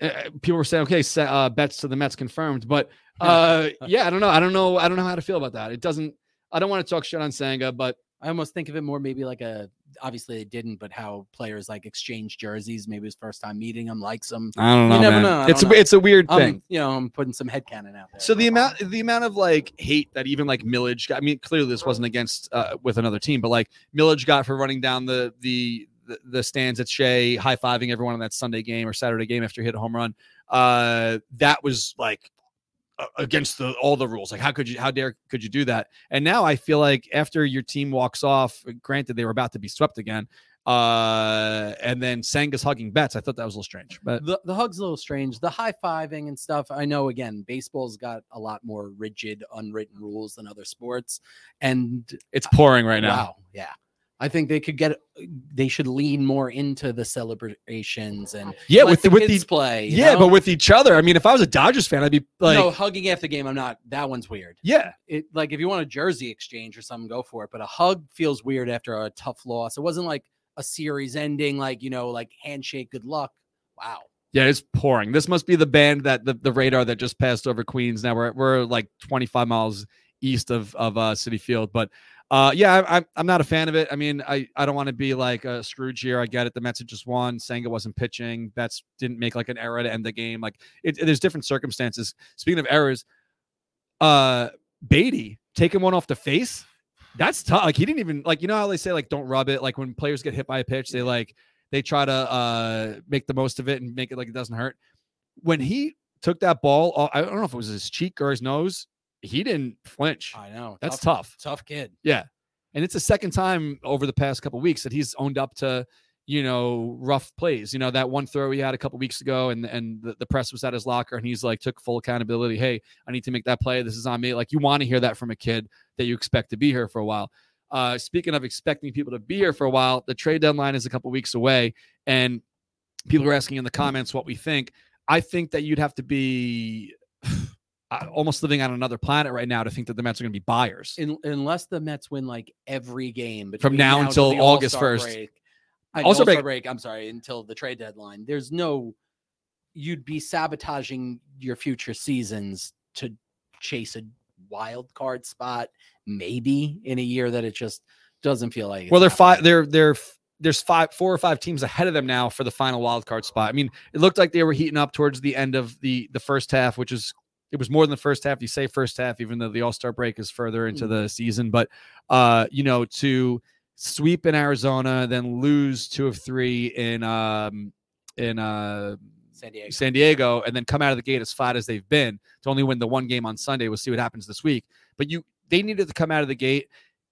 uh, uh, people were saying, okay, uh, Betts to the Mets confirmed, but uh, yeah, I don't know. I don't know. I don't know how to feel about that. It doesn't. I don't want to talk shit on Senga, but I almost think of it more maybe like a obviously they didn't, but how players like exchange jerseys. Maybe his first time meeting him, likes him. I don't You know. never man. know. It's a, know. it's a weird Um, thing. you know, I'm putting some headcanon out there. So the but- amount the amount of like hate that even like Milledge got, I mean clearly this wasn't against uh, with another team, but like Milledge got for running down the the the, the stands at Shea, high fiving everyone on that Sunday game or Saturday game after he hit a home run. Uh, that was like a- against the all the rules. Like how could you how dare could you do that? And now I feel like after your team walks off, granted they were about to be swept again. Uh, and then Senga's hugging Betts. I thought that was a little strange, but the, the hug's a little strange. The high fiving and stuff. I know again, baseball's got a lot more rigid, unwritten rules than other sports. And it's pouring right now. wow, yeah. I think they could get they should lean more into the celebrations and Yeah, with the, with the play. Yeah, know? but with each other. I mean, if I was a Dodgers fan, I'd be like, no hugging after the game. I'm not. That one's weird. yeah, It like if you want a jersey exchange or something, go for it. But a hug feels weird after a tough loss. It wasn't like a series ending, like you know, like handshake, good luck. Wow. yeah, it's pouring. This must be the band that the, the radar that just passed over Queens. Now we're we're like 25 miles east of of uh, Citi Field, but uh, yeah, I, I'm I'm not a fan of it. I mean, I I don't want to be like a Scrooge here. I get it. The Mets had just won. Senga wasn't pitching. Betts didn't make like an error to end the game. Like it, there's different circumstances. Speaking of errors, uh, Baty taking one off the face. That's tough. Like he didn't even like you know how they say like don't rub it. Like when players get hit by a pitch, they like they try to uh make the most of it and make it like it doesn't hurt. When he took that ball, I don't know if it was his cheek or his nose. He didn't flinch. I know. That's tough. tough. Tough kid. Yeah. And it's the second time over the past couple weeks that he's owned up to, you know, rough plays. You know, that one throw he had a couple weeks ago and and the, the press was at his locker and he's like took full accountability. Hey, I need to make that play. This is on me. Like you want to hear that from a kid that you expect to be here for a while. Uh speaking of expecting people to be here for a while, the trade deadline is a couple weeks away and people are asking in the comments what we think. I think that you'd have to be almost living on another planet right now to think that the Mets are going to be buyers. In, unless the Mets win like every game From between now until August 1st. break- I- All-Star All-Star break. break. I'm sorry, until the trade deadline. There's no. You'd be sabotaging your future seasons to chase a wild card spot, maybe in a year that it just doesn't feel like. Well, they're five. They're they're there's five, four or five teams ahead of them now for the final wild card spot. I mean, it looked like they were heating up towards the end of the the first half, which is it was more than the first half. You say first half, even though the All Star break is further into the season, but uh, you know, to sweep in Arizona, then lose two of three in um in uh San Diego. San Diego and then come out of the gate as flat as they've been to only win the one game on Sunday. We'll see what happens this week. But you, they needed to come out of the gate,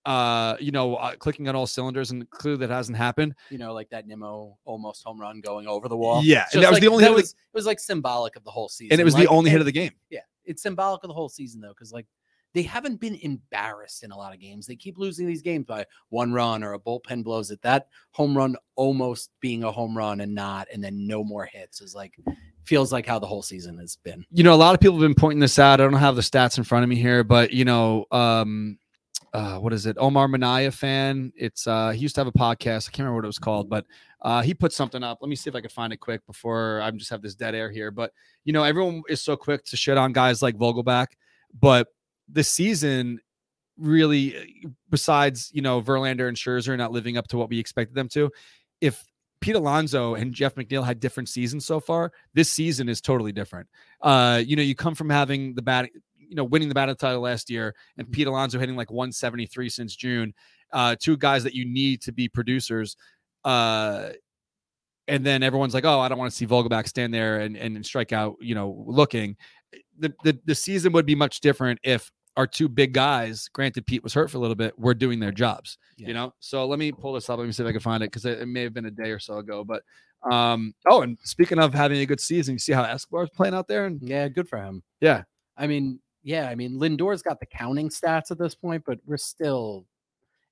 uh, you know, uh, clicking on all cylinders, and clearly that hasn't happened. You know, like that Nimmo almost home run going over the wall. Yeah, and that was the only hit of the- it was like symbolic of the whole season. And it was Like, the only hit of the game. Yeah, it's symbolic of the whole season though, because like they haven't been embarrassed in a lot of games. They keep losing these games by one run or a bullpen blows it. That home run almost being a home run and not, and then no more hits is like feels like how the whole season has been. You know, a lot of people have been pointing this out. I don't have the stats in front of me here, but you know, um, uh, what is it? Omar Minaya fan. It's uh, he used to have a podcast. I can't remember what it was called, but uh, he put something up. Let me see if I can find it quick before I just have this dead air here. But you know, everyone is so quick to shit on guys like Vogelbach, but this season really, besides you know Verlander and Scherzer not living up to what we expected them to, if Pete Alonso and Jeff McNeil had different seasons so far. This season is totally different. Uh, you know, you come from having the bat, you know, winning the battle title last year, and Pete Alonso hitting like 173 since June. Uh, two guys that you need to be producers. Uh, and then everyone's like, "Oh, I don't want to see Vogelbach stand there and, and strike out." You know, looking. The, the the season would be much different if our two big guys, granted Pete was hurt for a little bit, were doing their jobs. Yeah. You know, so let me pull this up. Let me see if I can find it because it, it may have been a day or so ago. But um, oh, and speaking of having a good season, you see how Escobar's playing out there, and Yeah, good for him. yeah, I mean, yeah, I mean, Lindor's got the counting stats at this point, but we're still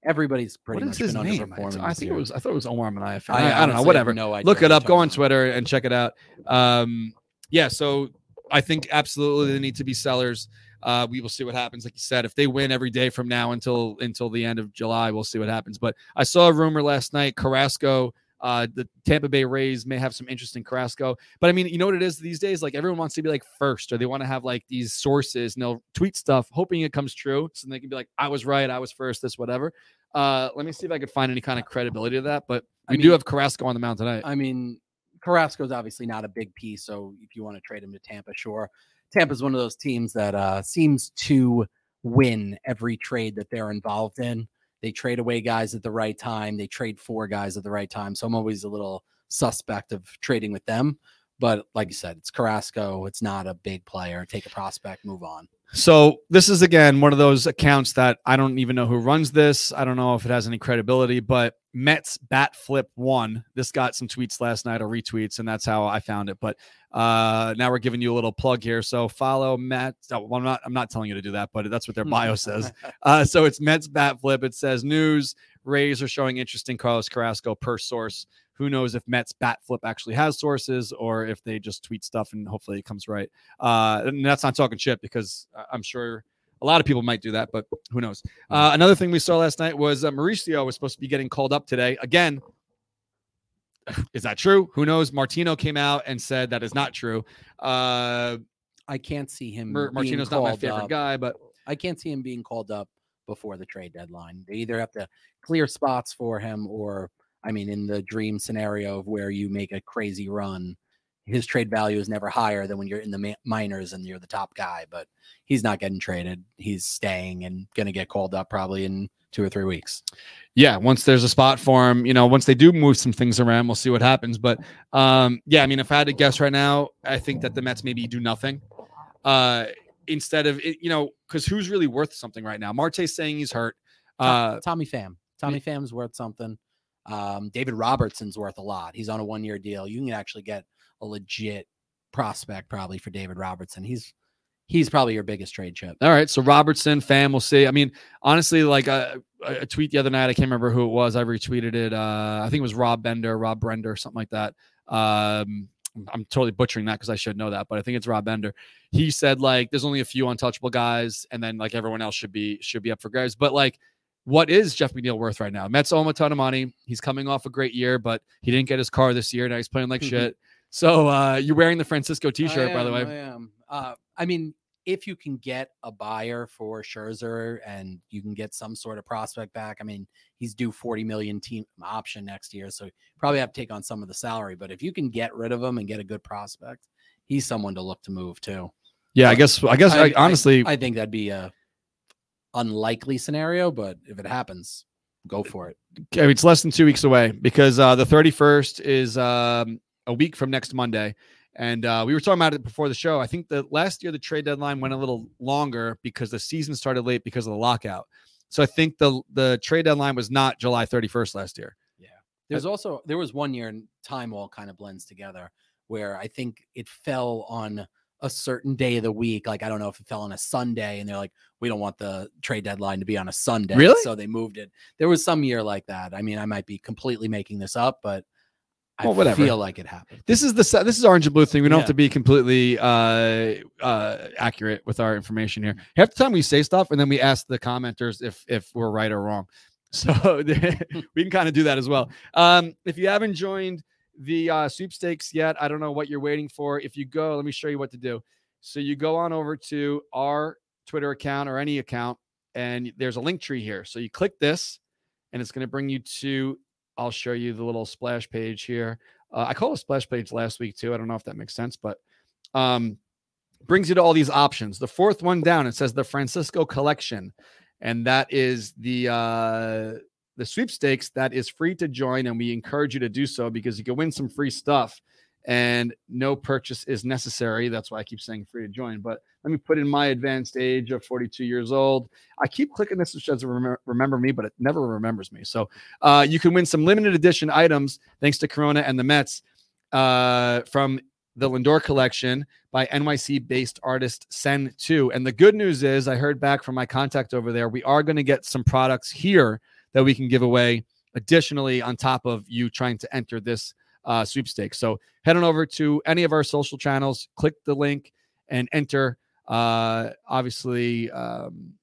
everybody's pretty what much is his name? underperforming. I think it was. I thought it was Omar Minaya. fan. I, I don't know. Whatever. No idea Look it up. Go on. Twitter and check it out. Um, yeah. So I think absolutely they need to be sellers. Uh, we will see what happens. Like you said, if they win every day from now until until the end of July, we'll see what happens. But I saw a rumor last night. Carrasco, uh, the Tampa Bay Rays may have some interest in Carrasco. But I mean, you know what it is these days? Like everyone wants to be like first, or they want to have like these sources, and they'll tweet stuff hoping it comes true, so they can be like, "I was right, I was first, this whatever." Uh, let me see if I could find any kind of credibility to that. But I we do have Carrasco on the mound tonight. I mean, Carrasco's obviously not a big piece, so if you want to trade him to Tampa, sure. Tampa's one of those teams that uh, seems to win every trade that they're involved in. They trade away guys at the right time. They trade for guys at the right time. So I'm always a little suspect of trading with them. But like you said, it's Carrasco. It's not a big player. Take a prospect, move on. So this is again one of those accounts that I don't even know who runs this. I don't know if it has any credibility, but Mets bat flip one. This got some tweets last night or retweets, and that's how I found it. But uh now we're giving you a little plug here. So follow Mets. Oh, well, I'm not I'm not telling you to do that, but that's what their bio says. Uh so it's Mets bat flip. It says news Rays are showing interest in Carlos Carrasco per source. Who knows if Mets bat flip actually has sources or if they just tweet stuff and hopefully it comes right. Uh, and that's not talking shit because I'm sure a lot of people might do that, but who knows? Uh, another thing we saw last night was uh, Mauricio was supposed to be getting called up today. Again, is that true? Who knows? Martino came out and said that is not true. Uh, I can't see him. Mar- Martino's not my favorite up. guy, but I can't see him being called up before the trade deadline. They either have to clear spots for him, or I mean, in the dream scenario of where you make a crazy run, his trade value is never higher than when you're in the ma- minors and you're the top guy. But he's not getting traded. He's staying and going to get called up probably in two or three weeks. yeah, once there's a spot for him, you know, once they do move some things around, we'll see what happens. But um, yeah, I mean, if I had to guess right now, I think that the Mets maybe do nothing uh, instead of you know, because who's really worth something right now? Marte's saying he's hurt. Uh, Tommy Pham. Tommy Pham's worth something. Um, David Robertson's worth a lot. He's on a one year deal. You can actually get a legit prospect probably for David Robertson. He's he's probably your biggest trade chip. All right, so Robertson, Pham, we'll see. I mean, honestly, like uh, a, a tweet the other night, I can't remember who it was. I retweeted it. Uh, I think it was Rob Bender, Rob Brender, something like that. Um, I'm totally butchering that because I should know that, but I think it's Rob Bender. He said like there's only a few untouchable guys, and then like everyone else should be should be up for grabs. But like, what is Jeff McNeil worth right now? Mets owe him a ton of money. He's coming off a great year, but he didn't get his car this year. Now he's playing like shit. So uh, you're wearing the Francisco T-shirt, I by the way. I am. Uh, I mean, if you can get a buyer for Scherzer and you can get some sort of prospect back, I mean, he's due 40 million team option next year, so probably have to take on some of the salary. But if you can get rid of him and get a good prospect, he's someone to look to move too. Yeah, I guess. I guess. I- I, honestly, I think that'd be a unlikely scenario, but if it happens, go for it. Okay, it's less than two weeks away because uh, the 31st is um, a week from next Monday. And uh, we were talking about it before the show. I think that last year the trade deadline went a little longer because the season started late because of the lockout. So I think the the trade deadline was not July 31st last year. Yeah. There's also there was one year and time all kind of blends together where I think it fell on a certain day of the week. Like I don't know if it fell on a Sunday, and they're like, we don't want the trade deadline to be on a Sunday. Really? So they moved it. There was some year like that. I mean, I might be completely making this up, but I Well, whatever. feel like it happened. This is the this is orange and blue thing. We don't have to be completely uh, uh, accurate with our information here. Half the time we say stuff and then we ask the commenters if if we're right or wrong. So we can kind of do that as well. Um, if you haven't joined the uh, sweepstakes yet, I don't know what you're waiting for. If you go, let me show you what to do. So you go on over to our Twitter account or any account, and there's a link tree here. So you click this, and it's going to bring you to. I'll show you the little splash page here. Uh, I called a splash page last week too. I don't know if that makes sense, but um, brings you to all these options. The fourth one down, it says the Francisco Collection, and that is the uh, the sweepstakes that is free to join, and we encourage you to do so because you can win some free stuff, and no purchase is necessary. That's why I keep saying free to join. But let me put in my advanced age of 42 years old. I keep clicking this, which doesn't remember, remember me, but it never remembers me. So uh, you can win some limited edition items thanks to Corona and the Mets uh, from the Lindor collection by NYC based artist Sen2. And the good news is, I heard back from my contact over there, we are going to get some products here that we can give away additionally on top of you trying to enter this uh, sweepstakes. So head on over to any of our social channels, click the link, and enter. Uh, obviously, um,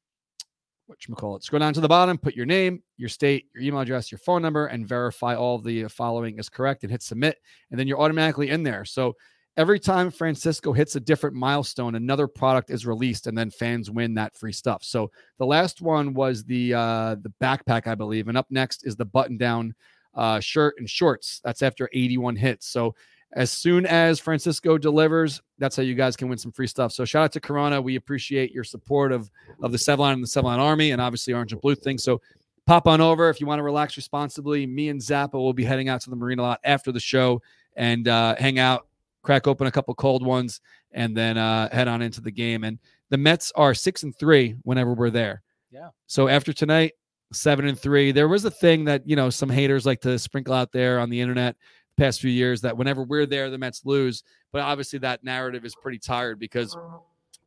what you call it? Scroll down to the bottom, put your name, your state, your email address, your phone number, and verify all the following is correct, and hit submit, and then you're automatically in there. So every time Francisco hits a different milestone, another product is released, and then fans win that free stuff. So the last one was the uh, the backpack, I believe, and up next is the button down uh, shirt and shorts. That's after 81 hits. So as soon as Francisco delivers, that's how you guys can win some free stuff. So shout out to Corona. We appreciate your support of of the Sevline and the Sevline Army, and obviously Orange and Blue thing. So pop on over if you want to relax responsibly. Me and Zappa will be heading out to the marina lot after the show and uh, hang out, crack open a couple cold ones, and then uh, head on into the game. And the Mets are six and three whenever we're there. Yeah. So after tonight, seven and three. There was a thing that you know some haters like to sprinkle out there on the internet the past few years that whenever we're there, the Mets lose. But obviously, that narrative is pretty tired because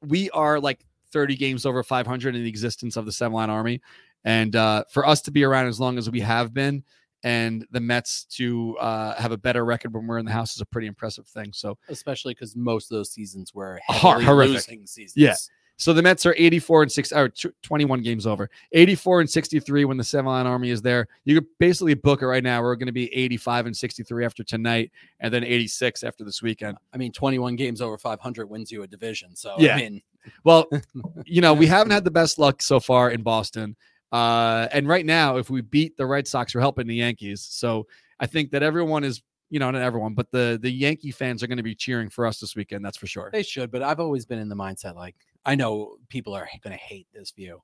we are like 30 games over 500 in the existence of the Seven Line Army, and uh, for us to be around as long as we have been. And the Mets to uh, have a better record when we're in the house is a pretty impressive thing. So, especially because most of those seasons were heavily horrific. losing seasons. Yeah. So the Mets are 84 and 6 or 21 games over. 84 and 63 when the Seven Line Army is there. You could basically book it right now. We're going to be 85 and 63 after tonight and then 86 after this weekend. I mean, 21 games over 500 wins you a division. So Yeah. I mean, Well, you know, we haven't had the best luck so far in Boston. Uh, and right now, if we beat the Red Sox, we're helping the Yankees. So I think that everyone is, you know, not everyone, but the the Yankee fans are going to be cheering for us this weekend. That's for sure. they should, but I've always been in the mindset like I know people are going to hate this view.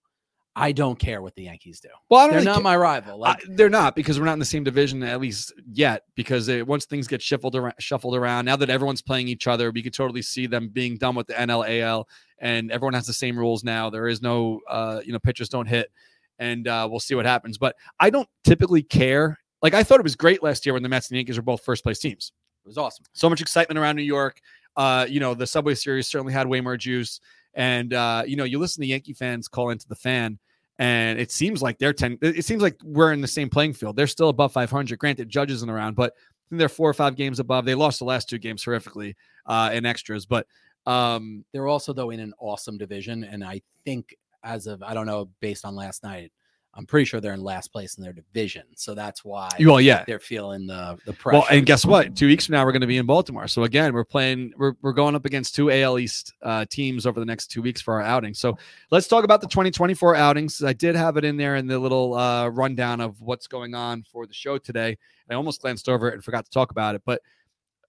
I don't care what the Yankees do. Well, I don't They're really not ca- my rival. Like, they're not because we're not in the same division at least yet. Because once things get shuffled around, shuffled around, now that everyone's playing each other, we could totally see them being done with the NLAL, and everyone has the same rules now. There is no, uh, you know, pitchers don't hit, and uh, we'll see what happens. But I don't typically care. Like I thought it was great last year when the Mets and Yankees were both first place teams. it was awesome. So much excitement around New York. Uh, you know, the Subway Series certainly had way more juice. And uh, you know, you listen to Yankee fans call into the fan, and it seems like they're ten. It seems like we're in the same playing field. They're still above 500. Granted, Judge isn't around, but they're four or five games above. They lost the last two games horrifically uh, in extras, but um, They're also though in an awesome division, and I think as of I don't know based on last night, I'm pretty sure they're in last place in their division. So that's why well, yeah. they're feeling the the pressure. Well, and guess what? Two weeks from now, we're going to be in Baltimore. So again, we're playing. We're, we're going up against two AL East uh, teams over the next two weeks for our outing. So let's talk about the 2024 outings. I did have it in there in the little uh, rundown of what's going on for the show today. I almost glanced over it and forgot to talk about it, but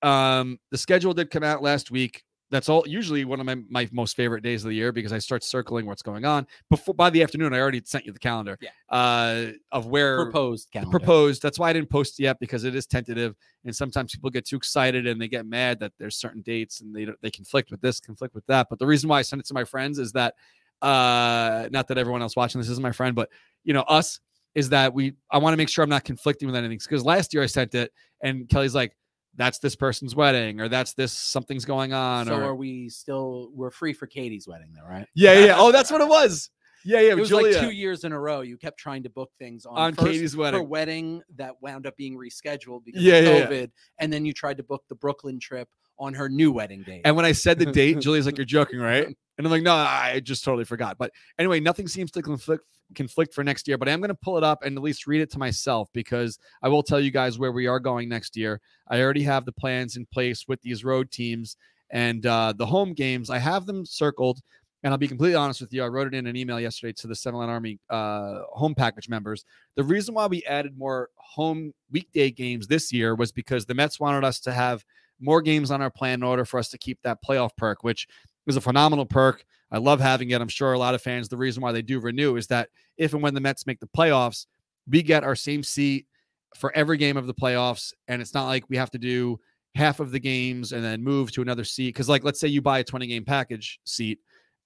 um, the schedule did come out last week. That's all. Usually one of my, my most favorite days of the year because I start circling what's going on before by the afternoon. I already sent you the calendar Yeah. uh, of where proposed calendar. proposed. That's why I didn't post yet because it is tentative, and sometimes people get too excited and they get mad that there's certain dates and they they conflict with this, conflict with that. But the reason why I sent it to my friends is that, uh, not that everyone else watching this isn't my friend, but you know us is that we I want to make sure I'm not conflicting with anything because last year I sent it and Kelly's like, that's this person's wedding or that's this something's going on. So or, are we still? We're free for Katie's wedding, though, right? yeah, yeah. Oh, that's what it was. Yeah, yeah. It was Julia like two years in a row. You kept trying to book things on, on first Katie's her wedding. wedding that wound up being rescheduled because Yeah, of yeah, yeah. COVID, and then you tried to book the Brooklyn trip on her new wedding date. And when I said the date, Julia's like, "You're joking, right?" And I'm like, "No, I just totally forgot." But anyway, nothing seems to conflict conflict for next year. But I'm going to pull it up and at least read it to myself because I will tell you guys where we are going next year. I already have the plans in place with these road teams and uh, the home games. I have them circled. And I'll be completely honest with you. I wrote it in an email yesterday to the Seven Army uh, home package members. The reason why we added more home weekday games this year was because the Mets wanted us to have more games on our plan in order for us to keep that playoff perk, which is a phenomenal perk. I love having it. I'm sure a lot of fans, the reason why they do renew is that if and when the Mets make the playoffs, we get our same seat for every game of the playoffs. And it's not like we have to do half of the games and then move to another seat. Cause, like, let's say you buy a 20 game package seat,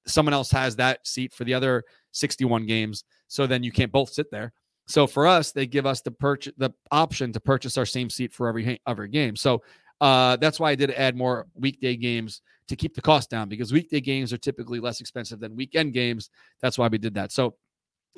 someone else has that seat for the other 61 games. So then you can't both sit there. So for us, they give us the purchase the option to purchase our same seat for every every game. So uh, that's why I did add more weekday games to keep the cost down because weekday games are typically less expensive than weekend games. That's why we did that. So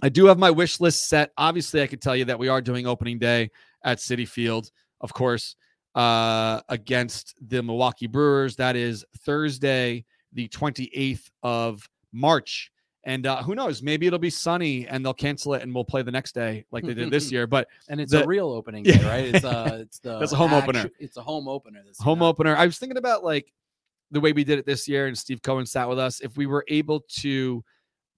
I do have my wish list set. Obviously, I could tell you that we are doing opening day at Citi Field, of course, uh, against the Milwaukee Brewers. That is Thursday, the 28th of March. And uh, who knows? Maybe it'll be sunny and they'll cancel it and we'll play the next day like they did this year. But and it's the- a real opening Yeah. day, right? It's uh it's the That's a home opener. It's a home opener. This home year. opener. I was thinking about like the way we did it this year, and Steve Cohen sat with us. If we were able to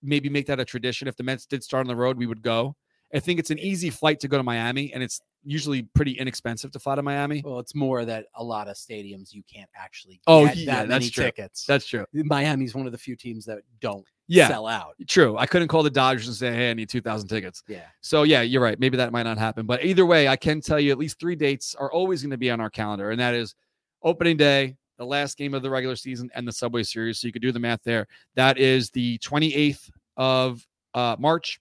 maybe make that a tradition, if the Mets did start on the road, we would go. I think it's an easy flight to go to Miami, and it's usually pretty inexpensive to fly to Miami. Well, it's more that a lot of stadiums you can't actually Oh, yeah, that that's true. tickets. That's true. Miami's one of the few teams that don't Yeah, sell out. true. I couldn't call the Dodgers and say, "Hey, I need two thousand tickets." Yeah. So yeah, you're right. Maybe that might not happen, but either way, I can tell you at least three dates are always going to be on our calendar, and that is opening day, the last game of the regular season, and the Subway Series. So you could do the math there. That is the 28th of uh, March.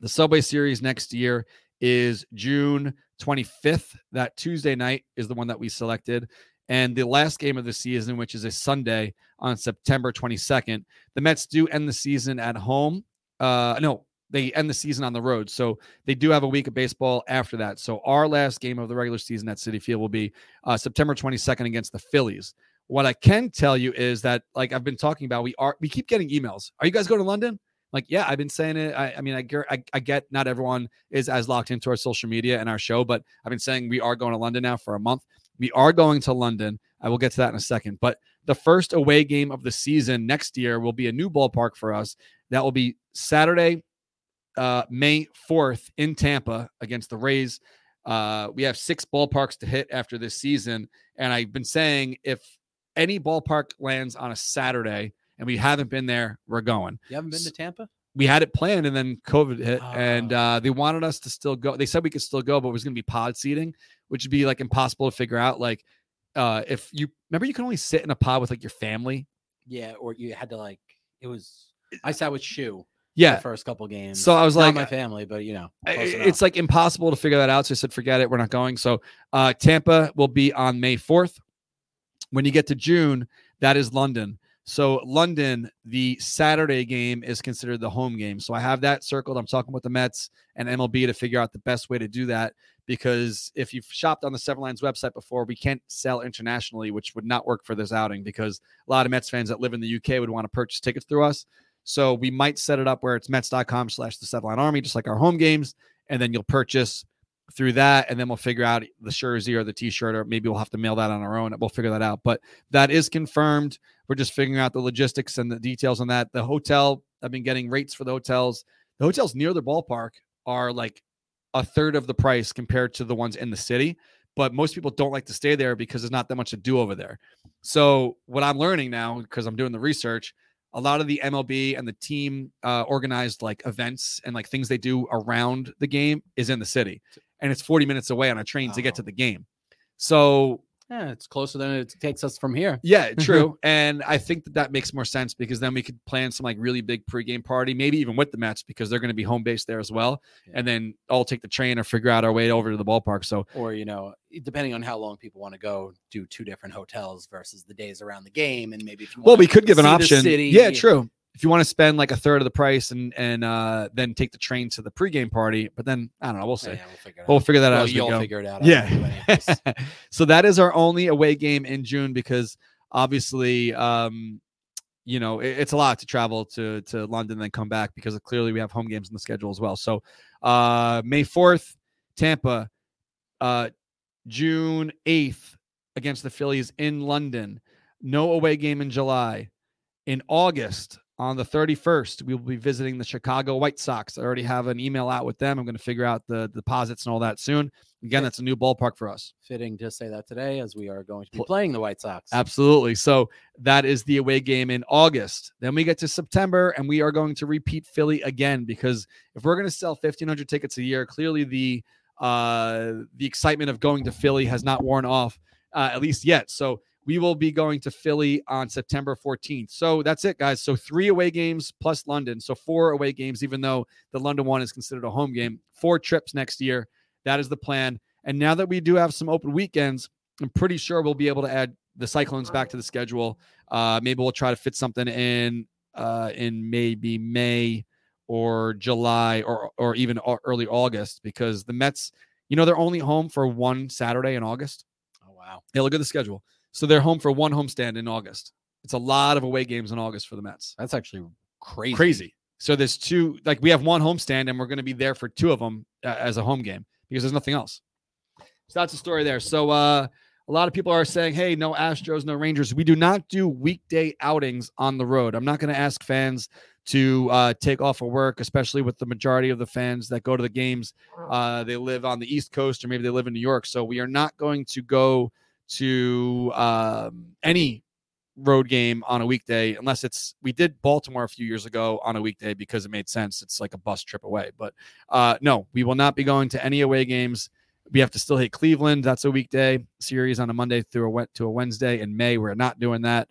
The Subway Series next year is June 25th. That Tuesday night is the one that we selected. And the last game of the season, which is a Sunday on September 22nd, the Mets do end the season at home. Uh, no, they end the season on the road. So they do have a week of baseball after that. So our last game of the regular season at Citi Field will be uh, September 22nd against the Phillies. What I can tell you is that, like I've been talking about, we are we keep getting emails. Are you guys going to London? Like, yeah, I've been saying it. I, I mean, I, I I get not everyone is as locked into our social media and our show, but I've been saying we are going to London now for a month. We are going to London. I will get to that in a second. But the first away game of the season next year will be a new ballpark for us. That will be Saturday, uh, May 4th in Tampa against the Rays. Uh, we have six ballparks to hit after this season. And I've been saying if any ballpark lands on a Saturday and we haven't been there, we're going. You haven't been to Tampa? We had it planned and then COVID hit, and Oh. uh, they wanted us to still go. They said we could still go, but it was going to be pod seating, which would be like impossible to figure out. Like, uh, if you remember, you can only sit in a pod with like your family. Yeah, or you had to like it was I sat with Shu Yeah. the first couple games. So I was Not like, my family, but you know, it's like impossible to figure that out. So I said, forget it. We're not going. So uh, Tampa will be on May 4th. When you get to June, that is London. So London, the Saturday game is considered the home game. So I have that circled. I'm talking with the Mets and MLB to figure out the best way to do that. Because if you've shopped on the Seven Lines website before, we can't sell internationally, which would not work for this outing because a lot of Mets fans that live in the UK would want to purchase tickets through us. So we might set it up where it's Mets.com slash the Seven Line Army, just like our home games. And then you'll purchase through that. And then we'll figure out the jersey or the t shirt, or maybe we'll have to mail that on our own. We'll figure that out. But that is confirmed. We're just figuring out the logistics and the details on that. The hotel, I've been getting rates for the hotels. The hotels near the ballpark are like a third of the price compared to the ones in the city. But most people don't like to stay there because there's not that much to do over there. So what I'm learning now, because I'm doing the research, a lot of the MLB and the team uh, organized like events and like things they do around the game is in the city, and it's 40 minutes away on a train to get to Oh. the game. So Yeah, it's closer than it takes us from here. Yeah, true. and I think that that makes more sense because then we could plan some like really big pregame party, maybe even with the Mets because they're going to be home based there as well. Yeah. And then all take the train or figure out our way over to the ballpark. So Or, you know, depending on how long people want to go, do two different hotels versus the days around the game. And maybe if you Well, we could give an option. city, yeah, true. If you want to spend like a third of the price and and uh, then take the train to the pregame party, but then I don't know. We'll see. Yeah, we'll figure it We'll out. figure that out Well, as you'll go. figure it out. I don't do any Yeah. so that is our only away game in June because obviously, um, you know, it- it's a lot to travel to to London and then come back because clearly we have home games in the schedule as well. So uh, May fourth, Tampa, uh, June eighth against the Phillies in London. No away game in July. In August, on the 31st, we will be visiting the Chicago White Sox. I already have an email out with them. I'm going to figure out the deposits and all that soon. Again, that's a new ballpark for us. Fitting to say that today as we are going to be playing the White Sox. Absolutely. So that is the away game in August. Then we get to September and we are going to repeat Philly again because if we're going to sell 1500 tickets a year, clearly the uh the excitement of going to Philly has not worn off uh, at least yet. So we will be going to Philly on September 14th. So that's it guys. So 3 away games plus London. So 4 away games even though the London one is considered a home game. 4 trips next year. That is the plan. And now that we do have some open weekends, I'm pretty sure we'll be able to add the Cyclones back to the schedule. Uh, maybe we'll try to fit something in uh, in maybe May or July or or even early August because the Mets, you know, they're only home for one Saturday in August. oh, wow. Yeah, look at the schedule. So they're home for one homestand in August. It's a lot of away games in August for the Mets. That's actually crazy. Crazy. So there's two, like we have one homestand and we're going to be there for two of them uh, as a home game because there's nothing else. So that's the story there. So uh, a lot of people are saying, hey, no Astros, no Rangers. We do not do weekday outings on the road. I'm not going to ask fans to uh, take off of work, especially with the majority of the fans that go to the games. Uh, they live on the East Coast or maybe they live in New York. So we are not going to go to um, any road game on a weekday unless it's we did Baltimore a few years ago on a weekday because it made sense. It's like a bus trip away. But uh no, we will not be going to any away games. We have to still hit Cleveland. That's a weekday series on a Monday through a went to a Wednesday. In May, we're not doing that.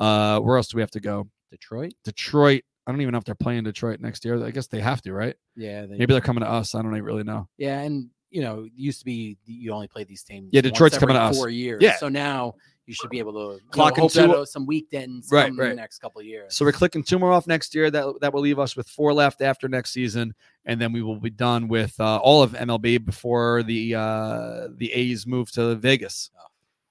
Uh where else do we have to go? Detroit? Detroit. I don't even know if they're playing Detroit next year. I guess they have to, right? Yeah. They, Maybe they're coming to us. I don't even really know. Yeah, and you know, it used to be you only play these teams. Yeah, Detroit's coming to us. four years. Yeah. So now you should be able to Clock know, in hope two- uh, some weekends Right, right. the next couple of years. So we're clicking two more off next year. That that will leave us with four left after next season, and then we will be done with uh, all of MLB before the uh, the A's move to Vegas. Oh.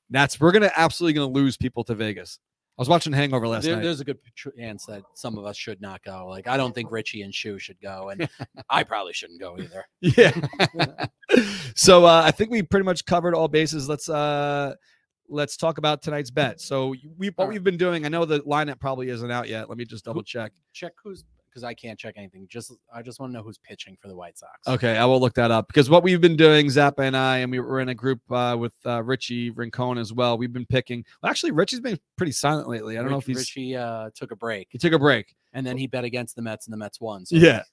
That's we're gonna absolutely gonna lose people to Vegas. I was watching Hangover last There- night. there's a good chance that some of us should not go. Like I don't think Richie and Shu should go, and I probably shouldn't go either. Yeah. so uh, I think we pretty much covered all bases. Let's uh let's talk about tonight's bet. So we what right. we've been doing. I know the lineup probably isn't out yet. Let me just double check. Check who's because I can't check anything. Just I just want to know who's pitching for the White Sox. Okay, I will look that up because what we've been doing, Zappa and I, and we were in a group uh, with uh, Richie Rincon as well. We've been picking. Well, actually, Richie's been pretty silent lately. I don't know if Rich- he's. Richie uh, took a break, He took a break. and then he bet against the Mets, and the Mets won. So Yeah,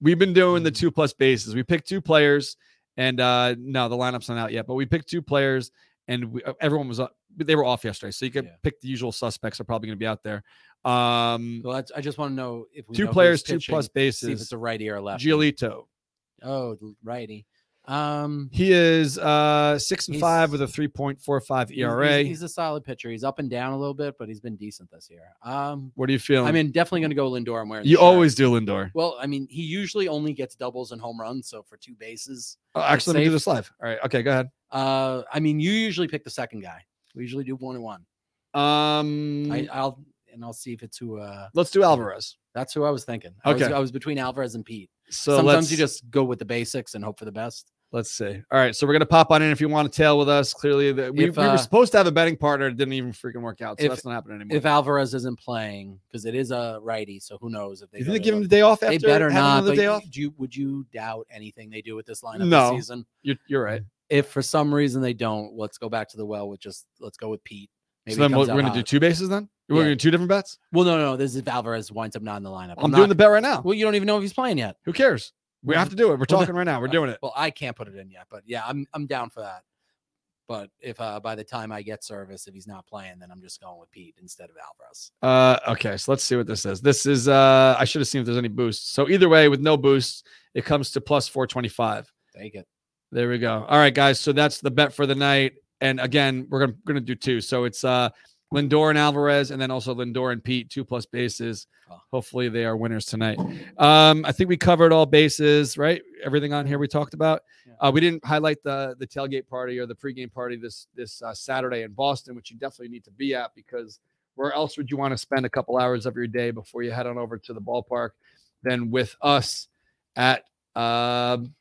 we've been doing the Mm. two plus bases. We picked two players, and uh no, the lineup's not out yet. But we picked two players, and we, uh, everyone was up. They were off yesterday, so you could Yeah. pick the usual suspects are probably going to be out there. Um, Well, I just want to know if we two know players, two plus See if bases. it's a righty or a lefty. Giolito. Oh, the righty. Um, He is uh six and five with a three point four five he's- he's- ERA. He's, a solid pitcher. He's up and down a little bit, but he's been decent this year. Um, what are you feeling? I mean, definitely going to go Lindor. I'm wearing. you always do Lindor. Well, I mean, he usually only gets doubles and home runs. So for two bases, Oh, actually, let me do this live. All right. Okay, go ahead. uh, I mean, you usually pick the second guy. We usually do one and one. Um, I, I'll and I'll see if it's who. Uh, let's do Alvarez. that's who I was thinking. I was, Okay. I was between Alvarez and Pete. So Sometimes you just go with the basics and hope for the best. let's see. All right, so we're gonna pop on in if you want to tail with us. Clearly, the, we, If, we were uh, supposed to have a betting partner. It didn't even freaking work out. So if- that's not happening anymore. If Alvarez isn't playing, because it is a righty, so who knows if they you go think they give him the day off after They better not. But day off? do you would you doubt anything they do with this lineup No. this season? You're, you're right. If for some reason they don't, let's go back to the well with just let's go with Pete. Maybe so then we're, out gonna do two bases then. We're Yeah. gonna do two different bets. Well, no, no. This is if Alvarez winds up not in the lineup. I'm, doing the bet right now. Well, you don't even know if he's playing yet. Who cares? We have to do it. We're talking right now. We're doing it. Well, I can't put it in yet, but yeah, I'm I'm down for that. But if uh, by the time I get service, if he's not playing, then I'm just going with Pete instead of Alvarez. Uh, okay, so let's see what this is. This is uh, I should have seen if there's any boosts. So either way, with no boosts, it comes to plus 425. Take it. There we go. All right, guys. So that's the bet for the night. And again, we're gonna gonna do two. So it's uh Lindor and Alvarez, and then also Lindor and Pete, two plus bases. Hopefully they are winners tonight. Um, I think we covered all bases, right? Everything on here we talked about. Uh, we didn't highlight the the tailgate party or the pregame party this this uh, Saturday in Boston, which you definitely need to be at because where else would you want to spend a couple hours of your day before you head on over to the ballpark than with us at um,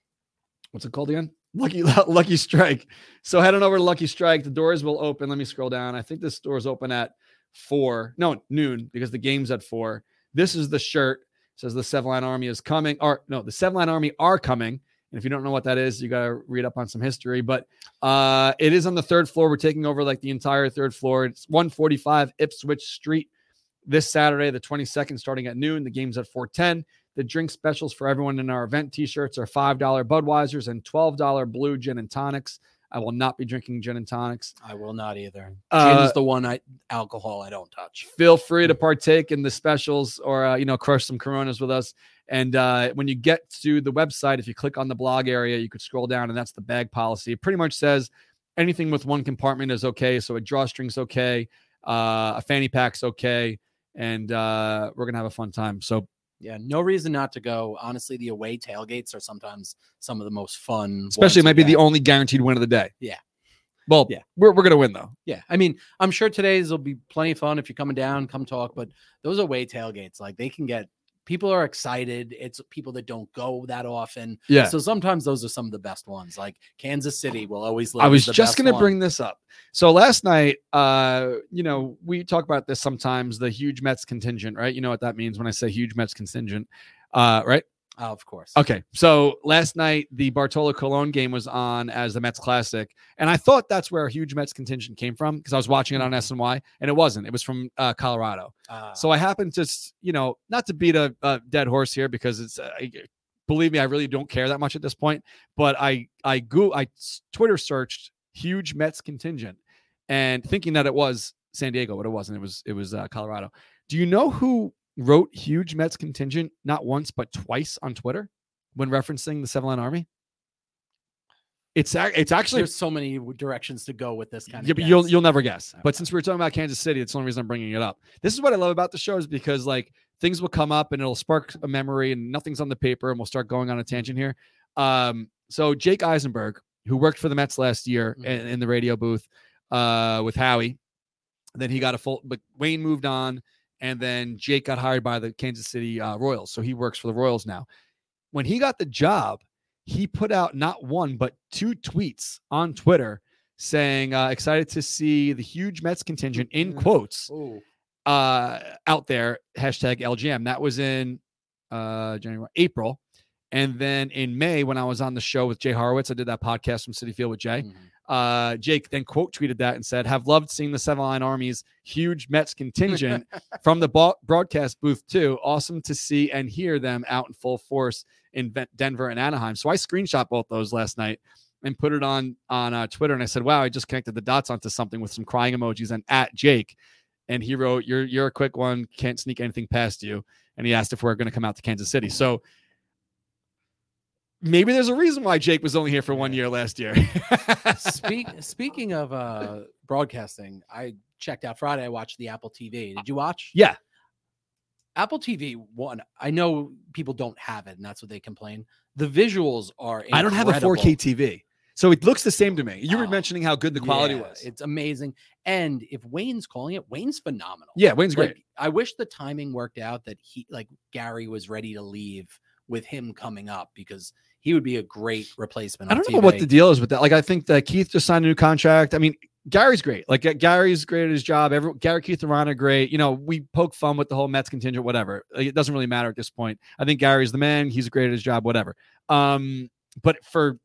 what's it called again? Lucky Lucky Strike. So head on over to Lucky Strike. The doors will open. Let me scroll down. I think this door's open at four. No, noon because the game's at four. This is the shirt. It says the Seven Line Army is coming. Or no, the Seven Line Army are coming. And if you don't know what that is, you got to read up on some history. But uh, it is on the third floor. We're taking over like the entire third floor. It's 145 Ipswich Street this Saturday, the 22nd, starting at noon. The game's at 410. The drink specials for everyone in our event t-shirts are $5 Budweisers and $12 blue gin and tonics. I will not be drinking gin and tonics. I will not either. Gin Uh, is the one I alcohol I don't touch. Feel free to partake in the specials or uh, you know crush some Coronas with us. And uh, when you get to the website, if you click on the blog area, you could scroll down, and that's the bag policy. It pretty much says anything with one compartment is okay. So a drawstring's okay, uh, a fanny pack's okay, and uh, we're gonna have a fun time. So Yeah, no reason not to go. Honestly, the away tailgates are sometimes some of the most fun. especially it might be the only guaranteed win of the day. Yeah. Well, Yeah. we're we're gonna win though. Yeah, I mean, I'm sure today's will be plenty of fun if you're coming down, come talk. But those away tailgates, like they can get people are excited. It's people that don't go that often. Yeah. So sometimes those are some of the best ones. Like Kansas City will always. Live I was just going to bring this up. So last night, uh, you know, we talk about this sometimes. The huge Mets contingent, right? You know what that means when I say huge Mets contingent, uh, right? Oh, of course. Okay. So last night, the Bartolo Colon game was on as the Mets Classic, and I thought that's where a huge Mets contingent came from because I was watching it on SNY, and it wasn't. It was from uh, Colorado. Uh, So I happened to, you know, not to beat a, a dead horse here because it's, uh, believe me, I really don't care that much at this point. But I, I go, I Twitter searched huge Mets contingent, and thinking that it was San Diego, but it wasn't. It was, it was uh, Colorado. Do you know who wrote huge Mets contingent not once but twice on Twitter when referencing the Seven Line Army? It's it's actually there's so many directions to go with this kind of. yeah, but you'll you'll never guess. But since we were talking about Kansas City, it's the only reason I'm bringing it up. This is what I love about the show is because like things will come up and it'll spark a memory and nothing's on the paper and we'll start going on a tangent here. Um, so Jake Eisenberg, who worked for the Mets last year Mhm. in, in the radio booth uh, with Howie, then he got a full. But Wayne moved on, and then Jake got hired by the Kansas City uh, Royals, so he works for the Royals now. When he got the job, he put out not one but two tweets on Twitter saying uh, excited to see the huge Mets contingent in Mhm. quotes uh, out there. Hashtag LGM. That was in uh, January, April. And then in May, when I was on the show with Jay Horwitz, I did that podcast from Citi Field with Jay. Mhm. Uh, Jake then quote tweeted that and said, "Have loved seeing the Seven Line Army's huge Mets contingent from the bo- broadcast booth too. Awesome to see and hear them out in full force in Denver and Anaheim." So I screenshot both those last night and put it on on uh, Twitter, and I said, "Wow, I just connected the dots onto something with some crying emojis and at Jake." And he wrote, "You're you're a quick one, can't sneak anything past you." And he asked if we're going to come out to Kansas City. So maybe there's a reason why Jake was only here for one year last year. Speak, speaking of uh, broadcasting, I checked out Friday. I watched the Apple TV. Did you watch? Yeah. Apple TV one. I know people don't have it, and that's what they complain. The visuals are. I don't have a 4K. TV. So it looks the same to me. You were Oh, mentioning how good the quality Yeah, was. It's amazing. And if Wayne's calling it, Wayne's phenomenal. yeah, Wayne's great. Like, I wish the timing worked out that he like Gary was ready to leave with him coming up because he would be a great replacement. I don't know what the deal is with that. Like, I think that Keith just signed a new contract. I mean, Gary's great. Like, Ga- Gary's great at his job. Every, Gary, Keith, and Ron are great. You know, we poke fun with the whole Mets contingent, whatever. Like, it doesn't really matter at this point. I think Gary's the man. He's great at his job, whatever. Um, but for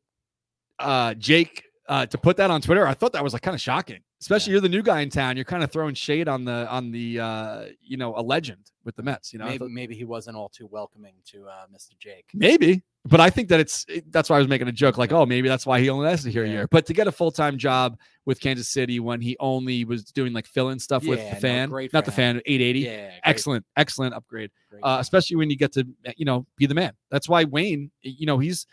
uh Jake uh to put that on Twitter, I thought that was like kind of shocking. Especially you're the new guy in town. You're kind of throwing shade on the on the uh, you know a legend with the Mets. You know, maybe maybe he wasn't all too welcoming to uh, Mr. Jake. maybe, but I think that it's it- that's why I was making a joke like, oh, maybe that's why he only lasted here a year. But to get a full time job with Kansas City when he only was doing like fill in stuff with Yeah, the no, fan, great not the fan, 880. Yeah, Excellent, excellent upgrade. uh, especially when you get to you know be the man. That's why Wayne, you know, he's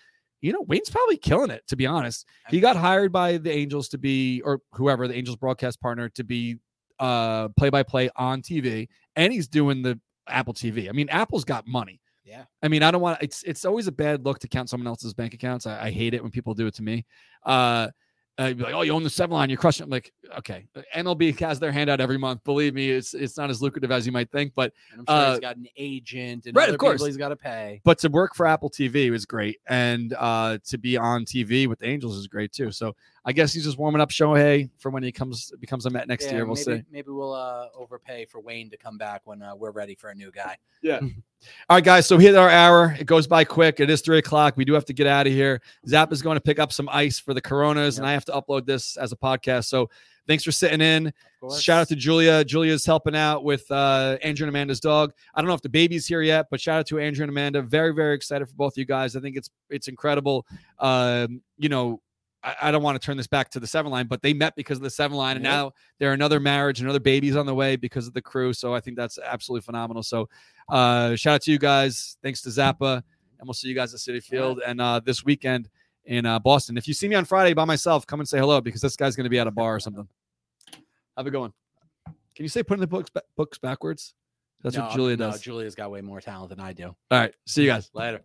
you know Wayne's probably killing it. To be honest, he got hired by the Angels to be or whoever the Angels broadcast partner to be uh play by play on TV, and he's doing the Apple TV. I mean, Apple's got money. yeah, I mean, I don't want it's it's always a bad look to count someone else's bank accounts. I, I hate it when people do it to me. Uh, uh, be like, oh, you own the seven line, you're crushing. it." I'm like, okay, MLB has their hand out every month. Believe me, it's it's not as lucrative as you might think, but and I'm sure uh, he's got an agent and right, other of course. he's got to pay. but to work for Apple TV was great, and uh, to be on TV with the Angels is great too. So I guess he's just warming up Shohei for when he comes becomes a Met next Yeah, year. We'll maybe, see. Maybe we'll uh, overpay for Wayne to come back when uh, we're ready for a new guy. Yeah. All right, guys. So we hit our hour. It goes by quick. It is three o'clock. We do have to get out of here. Zap is going to pick up some ice for the Coronas, and I have to upload this as a podcast. So thanks for sitting in. Shout out to Julia. Julia's helping out with uh, Andrew and Amanda's dog. I don't know if the baby's here yet, but shout out to Andrew and Amanda. Very, very excited for both of you guys. I think it's it's incredible. Um, you know, I, I don't want to turn this back to the seven line, but they met because of the seven line, and Yep. now they're another marriage, and another baby's on the way because of the crew. So I think that's absolutely phenomenal. So uh, shout out to you guys. Thanks to Zappa, and we'll see you guys at Citi Field and uh, this weekend in uh, Boston. If you see me on Friday by myself, come and say hello because this guy's going to be at a bar or something. Have a good one. Can you say putting the books books backwards? That's No, what Julia no, does. Julia's got way more talent than I do. All right. See you guys. Later.